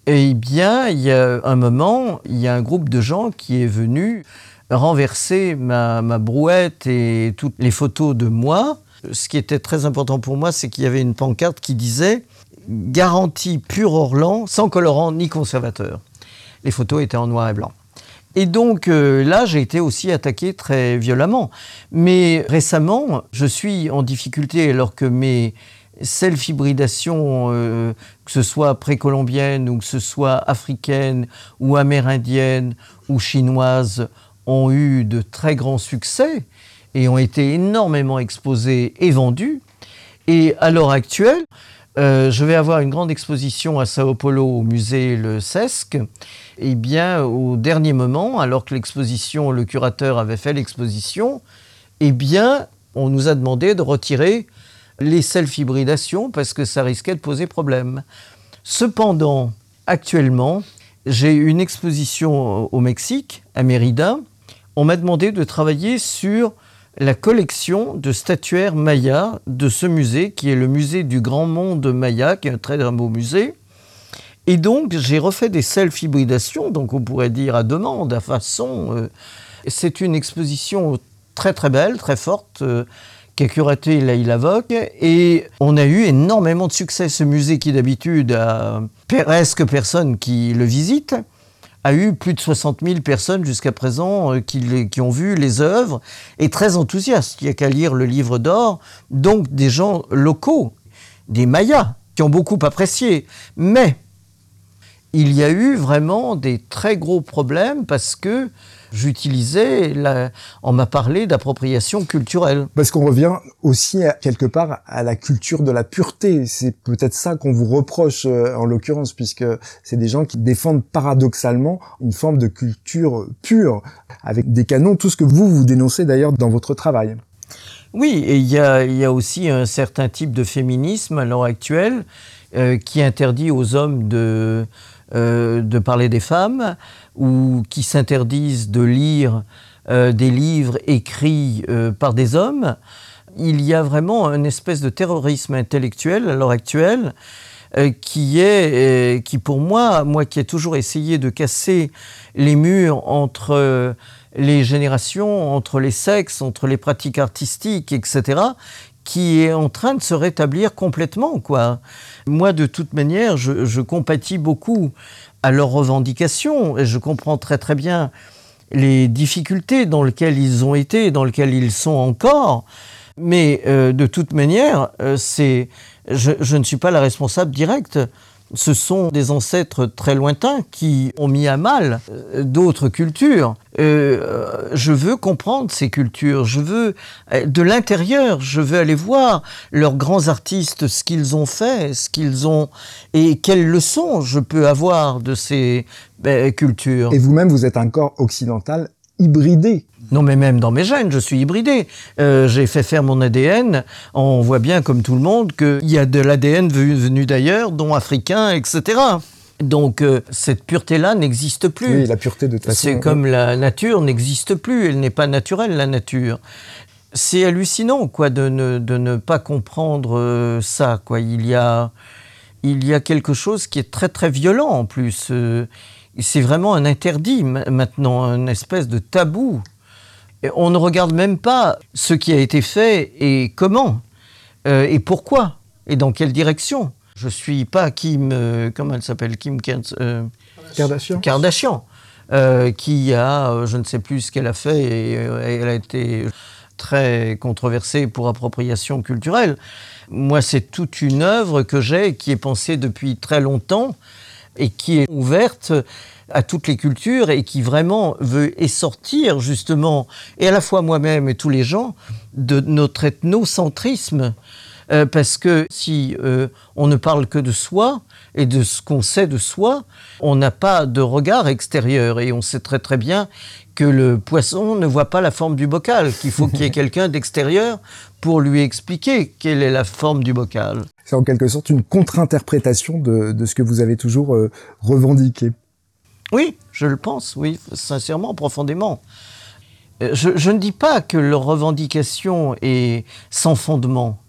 Eh bien, il y a un moment, il y a un groupe de gens qui est venu renverser ma brouette et toutes les photos de moi ce qui était très important pour moi, c'est qu'il y avait une pancarte qui disait garantie pur Orlan, sans colorant ni conservateur. Les photos étaient en noir et blanc. Et donc euh, là, j'ai été aussi attaqué très violemment. Mais récemment, je suis en difficulté alors que mes self-hybridations, euh, que ce soit précolombiennes ou que ce soit africaines ou amérindiennes ou chinoises, ont eu de très grands succès et ont été énormément exposés et vendus. Et à l'heure actuelle, euh, je vais avoir une grande exposition à Sao Paulo au musée Le Sesc. Et eh bien, au dernier moment, alors que l'exposition, le curateur avait fait l'exposition, eh bien, on nous a demandé de retirer les self-hybridations parce que ça risquait de poser problème. Cependant, actuellement, j'ai une exposition au Mexique, à Mérida. On m'a demandé de travailler sur la collection de statuaires mayas de ce musée, qui est le musée du Grand Monde Maya, qui est un très beau musée. Et donc, j'ai refait des self-hybridations, donc on pourrait dire à demande, à façon. Euh, c'est une exposition très très belle, très forte, euh, qui a curaté Laïla Vogue, et on a eu énormément de succès. Ce musée qui d'habitude a presque personne qui le visite, a eu plus de 60 000 personnes jusqu'à présent euh, qui, ont vu les œuvres et très enthousiastes. Il n'y a qu'à lire le livre d'or, donc des gens locaux, des Mayas, qui ont beaucoup apprécié. Mais il y a eu vraiment des très gros problèmes parce que j'utilisais, on m'a parlé d'appropriation culturelle. Parce qu'on revient aussi quelque part à la culture de la pureté. C'est peut-être ça qu'on vous reproche euh, en l'occurrence, puisque c'est des gens qui défendent paradoxalement une forme de culture pure, avec des canons, tout ce que vous, vous dénoncez d'ailleurs dans votre travail. Oui, et il y a, aussi un certain type de féminisme à l'heure actuelle euh, qui interdit aux hommes de euh, de parler des femmes ou qui s'interdisent de lire euh, des livres écrits euh, par des hommes. Il y a vraiment une espèce de terrorisme intellectuel à l'heure actuelle qui est, qui pour moi, moi qui ai toujours essayé de casser les murs entre les générations, entre les sexes, entre les pratiques artistiques, etc., qui est en train de se rétablir complètement, quoi. Moi, de toute manière, je, compatis beaucoup à leurs revendications et je comprends très très bien les difficultés dans lesquelles ils ont été, dans lesquelles ils sont encore. Mais euh, de toute manière, euh, c'est, je, ne suis pas la responsable directe ce sont des ancêtres très lointains qui ont mis à mal euh, d'autres cultures. Euh, je veux comprendre ces cultures, je veux euh, de l'intérieur, je veux aller voir leurs grands artistes, ce qu'ils ont fait, ce qu'ils ont et quelles leçons je peux avoir de ces ben, cultures. Et vous-même, vous êtes un corps occidental hybridé. Non, mais même dans mes gènes, je suis hybridé. Euh, j'ai fait faire mon ADN. On voit bien, comme tout le monde, qu'il y a de l'ADN venu d'ailleurs, dont africain, etc. Donc euh, cette pureté-là n'existe plus. Oui, la pureté de toute façon. C'est comme la nature n'existe plus. Elle n'est pas naturelle, la nature. C'est hallucinant, quoi, de ne, de ne pas comprendre euh, ça, quoi. Il y a, il y a quelque chose qui est très très violent en plus. c'est vraiment un interdit maintenant, une espèce de tabou on ne regarde même pas ce qui a été fait et comment, euh, et pourquoi, et dans quelle direction. Je suis pas Kim, euh, comment elle s'appelle, Kim euh, Kardashian. Kardashian, qui a, je ne sais plus ce qu'elle a fait, et elle a été très controversée pour appropriation culturelle. Moi, c'est toute une œuvre que j'ai, qui est pensée depuis très longtemps et qui est ouverte à toutes les cultures et qui vraiment veut sortir justement, et à la fois moi-même et tous les gens, de notre ethnocentrisme. Euh, parce que si euh, on ne parle que de soi et de ce qu'on sait de soi, on n'a pas de regard extérieur et on sait très très bien que le poisson ne voit pas la forme du bocal, qu'il faut qu'il y ait quelqu'un d'extérieur pour lui expliquer quelle est la forme du bocal. C'est en quelque sorte une contre-interprétation de, de, ce que vous avez toujours euh, revendiqué. Oui, je le pense, oui, sincèrement, profondément. Euh, je, ne dis pas que leur revendication est sans fondement,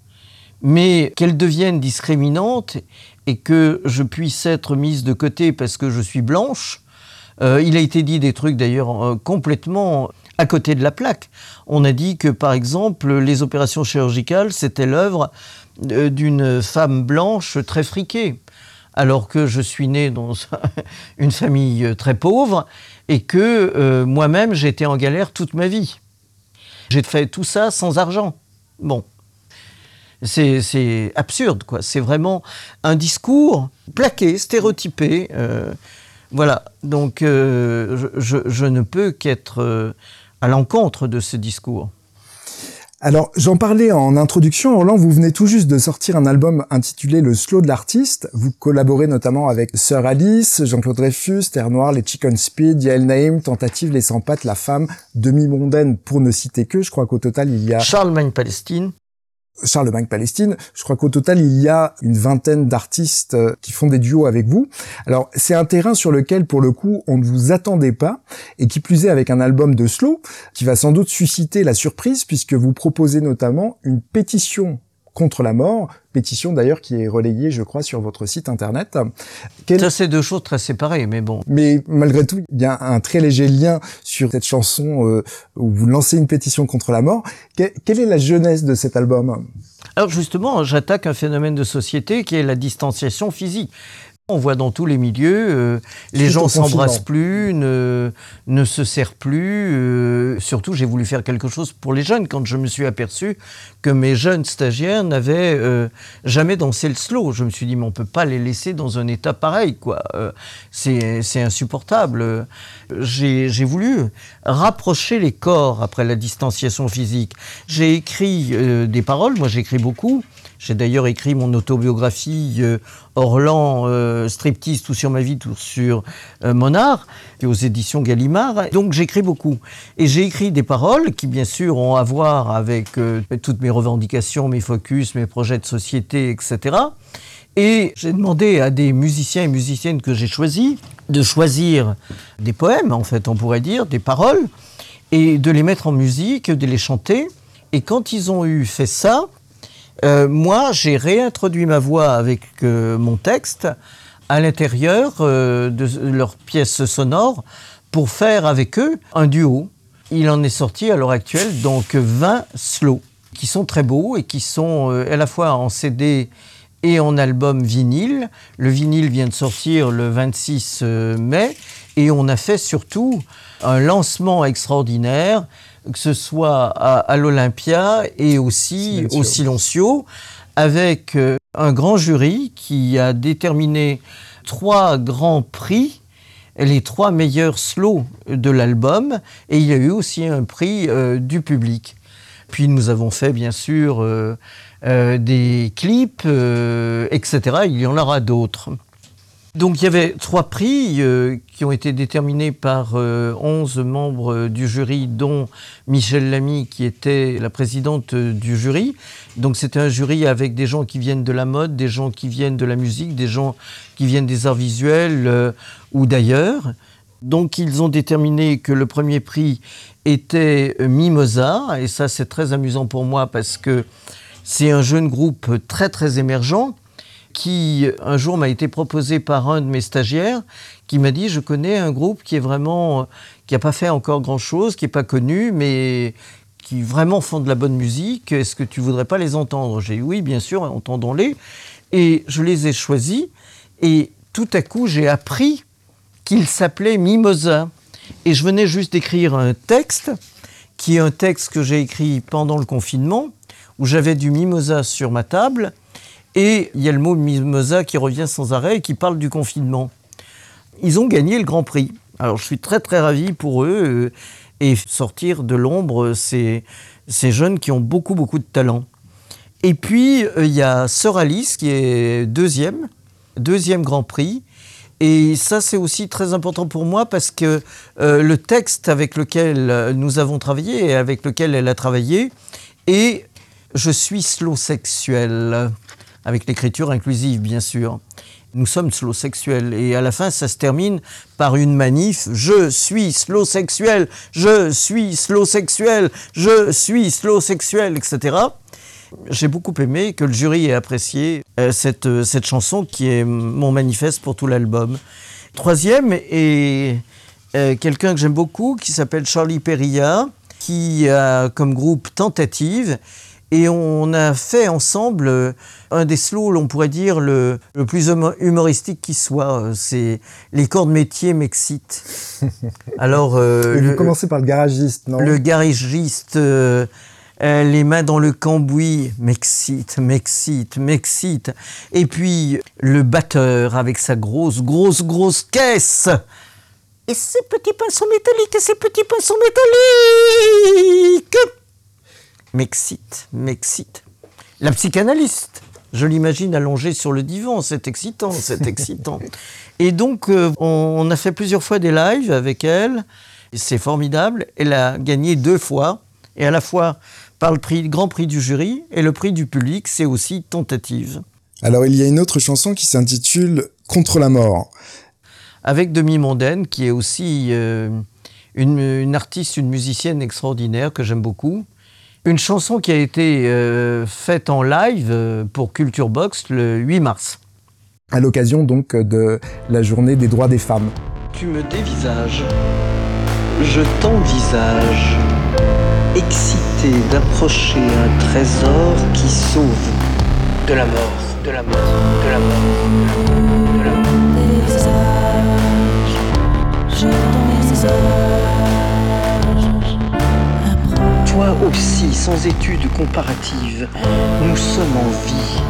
mais qu'elle devienne discriminante et que je puisse être mise de côté parce que je suis blanche. Euh, il a été dit des trucs d'ailleurs euh, complètement à côté de la plaque. On a dit que par exemple les opérations chirurgicales c'était l'œuvre d'une femme blanche très friquée alors que je suis né dans une famille euh, très pauvre et que euh, moi-même j'étais en galère toute ma vie. J'ai fait tout ça sans argent. Bon. C'est absurde, quoi. C'est vraiment un discours plaqué, stéréotypé. Euh, voilà. Donc, je, ne peux qu'être à l'encontre de ce discours. Alors, j'en parlais en introduction. Roland, vous venez tout juste de sortir un album intitulé Le Slow de l'artiste. Vous collaborez notamment avec Sœur Alice, Jean-Claude Dreyfus, Terre Noire, les Chicken Speed, Yael Naïm, Tentative, Les Sans Pattes, La Femme, Demi-Mondaine, pour ne citer que. Je crois qu'au total, il y a... Charlemagne Palestine. Charlemagne Palestine. Je crois qu'au total, il y a une vingtaine d'artistes euh, qui font des duos avec vous. Alors, c'est un terrain sur lequel, pour le coup, on ne vous attendait pas, et qui plus est avec un album de slow, qui va sans doute susciter la surprise, puisque vous proposez notamment une pétition contre la mort, pétition d'ailleurs qui est relayée, je crois, sur votre site internet. Ça, c'est deux choses très séparées, mais bon. Mais malgré tout, il y a un très léger lien sur cette chanson euh, où vous lancez une pétition contre la mort. quelle est la jeunesse de cet album? Alors justement, j'attaque un phénomène de société qui est la distanciation physique. On voit dans tous les milieux, euh, les gens s'embrassent plus, ne, ne se serrent plus. Euh, surtout, j'ai voulu faire quelque chose pour les jeunes quand je me suis aperçu que mes jeunes stagiaires n'avaient euh, jamais dansé le slow. Je me suis dit, mais on peut pas les laisser dans un état pareil, quoi. c'est insupportable. J'ai voulu rapprocher les corps après la distanciation physique. J'ai écrit des paroles, moi j'écris beaucoup. J'ai d'ailleurs écrit mon autobiographie euh, Orlan, euh, striptease, tout sur ma vie, tout sur euh, mon art, aux éditions Gallimard. Donc j'écris beaucoup. Et j'ai écrit des paroles qui, bien sûr, ont à voir avec toutes mes revendications, mes focus, mes projets de société, etc. Et j'ai demandé à des musiciens et musiciennes que j'ai choisis de choisir des poèmes, en fait, on pourrait dire, des paroles, et de les mettre en musique, de les chanter. Et quand ils ont eu fait ça, euh, moi, j'ai réintroduit ma voix avec euh, mon texte à l'intérieur euh, de leurs pièces sonores pour faire avec eux un duo. Il en est sorti à l'heure actuelle donc 20 slow qui sont très beaux et qui sont à la fois en CD et en album vinyle. Le vinyle vient de sortir le 26 mai et on a fait surtout un lancement extraordinaire que ce soit à, l'Olympia et aussi au Silencio, avec euh, un grand jury qui a déterminé trois grands prix, les trois meilleurs slows de l'album, et il y a eu aussi un prix euh, du public. Puis nous avons fait bien sûr euh, des clips, etc. Il y en aura d'autres. Donc il y avait trois prix euh, qui ont été déterminés par euh, onze membres du jury, dont Michel Lamy, qui était la présidente du jury. Donc c'était un jury avec des gens qui viennent de la mode, des gens qui viennent de la musique, des gens qui viennent des arts visuels euh, ou d'ailleurs. Donc ils ont déterminé que le premier prix était Mimosa, et ça c'est très amusant pour moi parce que c'est un jeune groupe très très émergent qui un jour m'a été proposé par un de mes stagiaires qui m'a dit je connais un groupe qui est vraiment qui n'a pas fait encore grand chose, qui n'est pas connu, mais qui vraiment font de la bonne musique. Est-ce que tu voudrais pas les entendre? J'ai dit oui, bien sûr, entendons-les. Et je les ai choisis. Et tout à coup, j'ai appris qu'ils s'appelaient Mimosa. Et je venais juste d'écrire un texte, qui est un texte que j'ai écrit pendant le confinement, où j'avais du mimosa sur ma table et il y a le mot mimosa qui revient sans arrêt et qui parle du confinement. Ils ont gagné le Grand Prix. Alors je suis très très ravi pour eux euh, et sortir de l'ombre ces, ces jeunes qui ont beaucoup beaucoup de talent. Et puis euh, il y a Sœur Alice qui est deuxième, deuxième Grand Prix. Et ça, c'est aussi très important pour moi parce que euh, le texte avec lequel nous avons travaillé et avec lequel elle a travaillé est Je suis slow sexuel avec l'écriture inclusive, bien sûr. Nous sommes slow sexuels et à la fin, ça se termine par une manif. Je suis slow sexuel, je suis slow sexuel, je suis slow sexuel, etc. J'ai beaucoup aimé que le jury ait apprécié euh, cette, euh, cette chanson qui est mon manifeste pour tout l'album. Troisième est euh, quelqu'un que j'aime beaucoup qui s'appelle Charlie Perilla, qui a comme groupe Tentative et on a fait ensemble euh, un des slows, on pourrait dire, le, plus humoristique qui soit. Euh, c'est Les corps de métier m'excitent. Alors. Euh, vous commencez par le garagiste, non? Le garagiste. les mains dans le cambouis, m'excite, m'excite, m'excite. Et puis le batteur avec sa grosse, grosse, grosse caisse. Et ses petits pinceaux métalliques, et ses petits pinceaux métalliques m'excite, m'excite. La psychanalyste, je l'imagine allongée sur le divan, c'est excitant, c'est excitant. Et donc, euh, on, a fait plusieurs fois des lives avec elle, c'est formidable. Elle a gagné deux fois, et à la fois par le prix, grand prix du jury et le prix du public, c'est aussi tentative. Alors, il y a une autre chanson qui s'intitule Contre la mort. Avec Demi Mondaine, qui est aussi euh, une artiste, une musicienne extraordinaire que j'aime beaucoup Une chanson qui a été euh, faite en live euh, pour Culture Box le 8 mars. À l'occasion donc de la journée des droits des femmes. Tu me dévisages, je t'envisage, excité d'approcher un trésor qui sauve de la mort, de la mort, de la mort, de la Toi aussi, sans étude comparative, nous sommes en vie.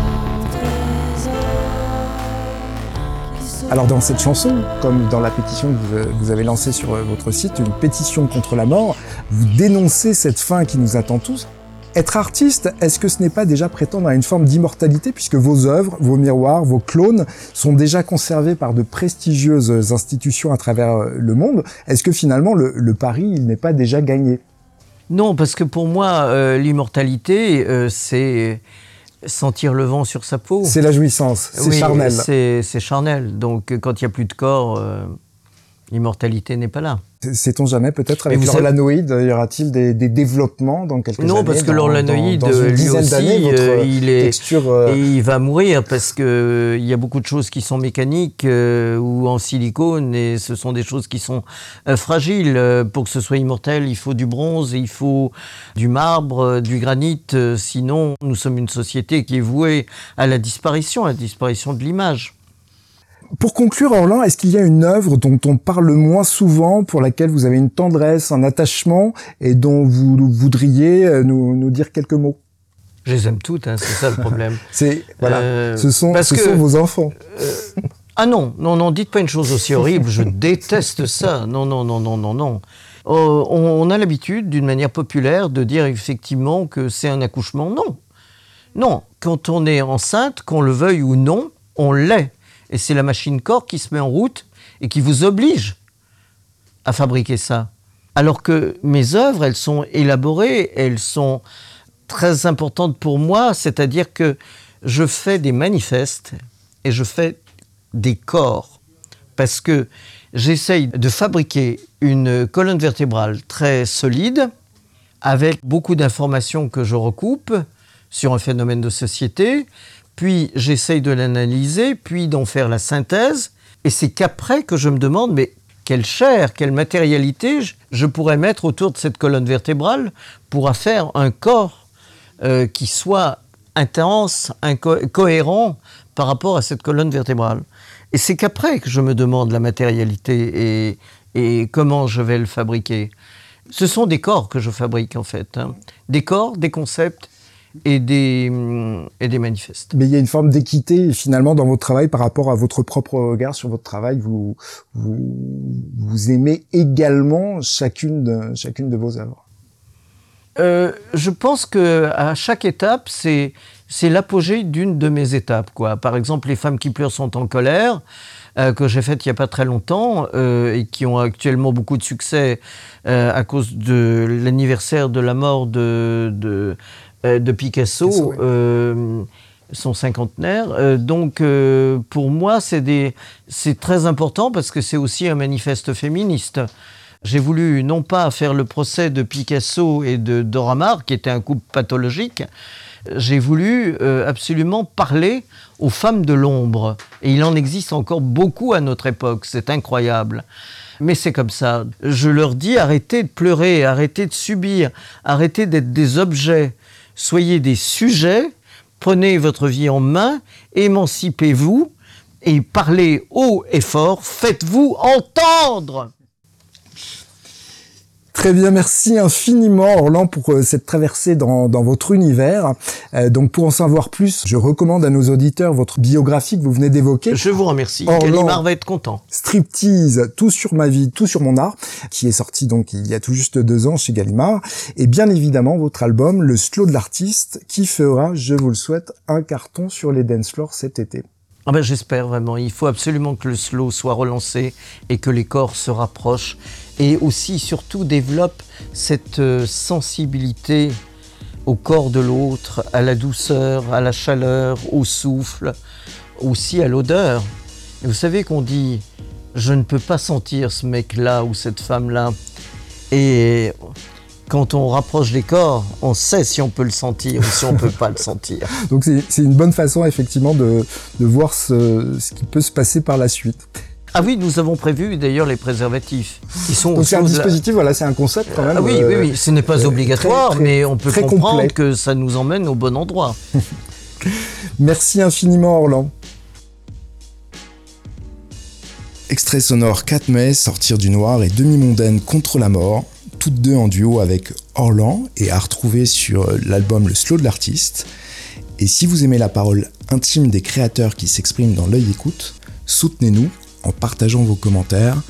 Alors dans cette chanson, comme dans la pétition que vous avez lancée sur votre site, une pétition contre la mort, vous dénoncez cette fin qui nous attend tous. Être artiste, est-ce que ce n'est pas déjà prétendre à une forme d'immortalité puisque vos œuvres, vos miroirs, vos clones sont déjà conservés par de prestigieuses institutions à travers le monde? Est-ce que finalement le, pari, n'est pas déjà gagné? Non, parce que pour moi, euh, l'immortalité, euh, c'est sentir le vent sur sa peau. C'est la jouissance, c'est Oui, charnel. C'est charnel. Donc quand il n'y a plus de corps, euh, l'immortalité n'est pas là. Sait-on jamais peut-être avec savez- l'orlanoïde, y aura-t-il des, des développements dans quelques années Non, parce que l'orlanoïde, lui aussi, votre euh, il est- texture euh, Et il va mourir parce que euh, il y a beaucoup de choses qui sont mécaniques euh, ou en silicone et ce sont des choses qui sont euh, fragiles. Euh, Pour que ce soit immortel, il faut du bronze, il faut du marbre, euh, du granit. euh, Sinon, nous sommes une société qui est vouée à la disparition, à la disparition de l'image. Pour conclure, Orlan, est-ce qu'il y a une œuvre dont on parle moins souvent, pour laquelle vous avez une tendresse, un attachement, et dont vous voudriez euh, nous, nous dire quelques mots? Je les aime toutes, hein, c'est ça le problème. C'est voilà, Euh, ce sont parce ce que- sont vos enfants. Ah non, non, non, dites pas une chose aussi horrible, je déteste ça. Non, non, non, non, non, non. Euh, on, on a l'habitude, d'une manière populaire, de dire effectivement que c'est un accouchement. Non. Non, quand on est enceinte, qu'on le veuille ou non, on l'est. Et c'est la machine corps qui se met en route et qui vous oblige à fabriquer ça. Alors que mes œuvres, elles sont élaborées, elles sont très importantes pour moi, c'est-à-dire que je fais des manifestes et je fais des corps. Parce que j'essaye de fabriquer une colonne vertébrale très solide, avec beaucoup d'informations que je recoupe sur un phénomène de société, puis j'essaye de l'analyser, puis d'en faire la synthèse, et c'est qu'après que je me demande, mais quelle chair, quelle matérialité je- pourrais mettre autour de cette colonne vertébrale pour faire un corps euh, qui soit intense, cohérent par rapport à cette colonne vertébrale. Et c'est qu'après que je me demande la matérialité et, et comment je vais le fabriquer. Ce sont des corps que je fabrique en fait. hein. Des corps, des concepts et des, hum, et des manifestes. Mais il y a une forme d'équité finalement dans votre travail par rapport à votre propre regard sur votre travail. Vous vous, vous aimez également chacune de, chacune de vos œuvres. Euh, je pense que à chaque étape, c'est c'est l'apogée d'une de mes étapes. Quoi. Par exemple, Les femmes qui pleurent sont en colère, euh, que j'ai faite il n'y a pas très longtemps euh, et qui ont actuellement beaucoup de succès euh, à cause de l'anniversaire de la mort de, de, de Picasso. Picasso, oui. euh, son cinquantenaire. Euh, donc, euh, pour moi, c'est très important parce que c'est aussi un manifeste féministe. J'ai voulu non pas faire le procès de Picasso et de Dora Maar, qui était un couple pathologique, j'ai voulu euh, absolument parler aux femmes de l'ombre. Et il en existe encore beaucoup à notre époque, c'est incroyable. Mais c'est comme ça. Je leur dis arrêtez de pleurer, arrêtez de subir, arrêtez d'être des objets, soyez des sujets, prenez votre vie en main, émancipez-vous et parlez haut et fort, faites-vous entendre. Très bien, merci infiniment Orlan pour euh, cette traversée dans, dans votre univers. Euh, donc pour en savoir plus, je recommande à nos auditeurs votre biographie que vous venez d'évoquer. Je vous remercie. Gallimard non. va être content. Striptease, tout sur ma vie, tout sur mon art, qui est sorti donc il y a tout juste deux ans chez Gallimard, et bien évidemment votre album Le Slow de l'artiste, qui fera, je vous le souhaite, un carton sur les dance floors cet été. Ah ben, J'espère vraiment. Il faut absolument que le slow soit relancé et que les corps se rapprochent. Et aussi, surtout, développe cette euh, sensibilité au corps de l'autre, à la douceur, à la chaleur, au souffle, aussi à l'odeur. Vous savez qu'on dit je ne peux pas sentir ce mec-là ou cette femme-là. Et quand on rapproche les corps, on sait si on peut le sentir ou si on peut pas le sentir. Donc c'est une bonne façon effectivement de, voir ce qui peut se passer par la suite. Ah oui, nous avons prévu d'ailleurs les préservatifs. Ils sont Donc c'est un dispositif, voilà, c'est un concept quand même. Ah oui, oui, oui, ce n'est pas euh, obligatoire, mais on peut comprendre que ça nous emmène au bon endroit. Merci infiniment Orlan. Extrait sonore 4 mai, Sortir du noir et Demi-mondaine contre la mort, toutes deux en duo avec Orlan et à retrouver sur l'album Le Slow de l'artiste. Et si vous aimez la parole intime des créateurs qui s'expriment dans l'œil écoute, soutenez-nous en partageant vos commentaires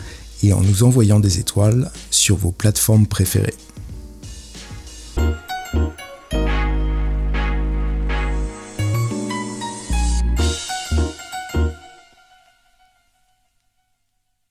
et en nous envoyant des étoiles sur vos plateformes préférées.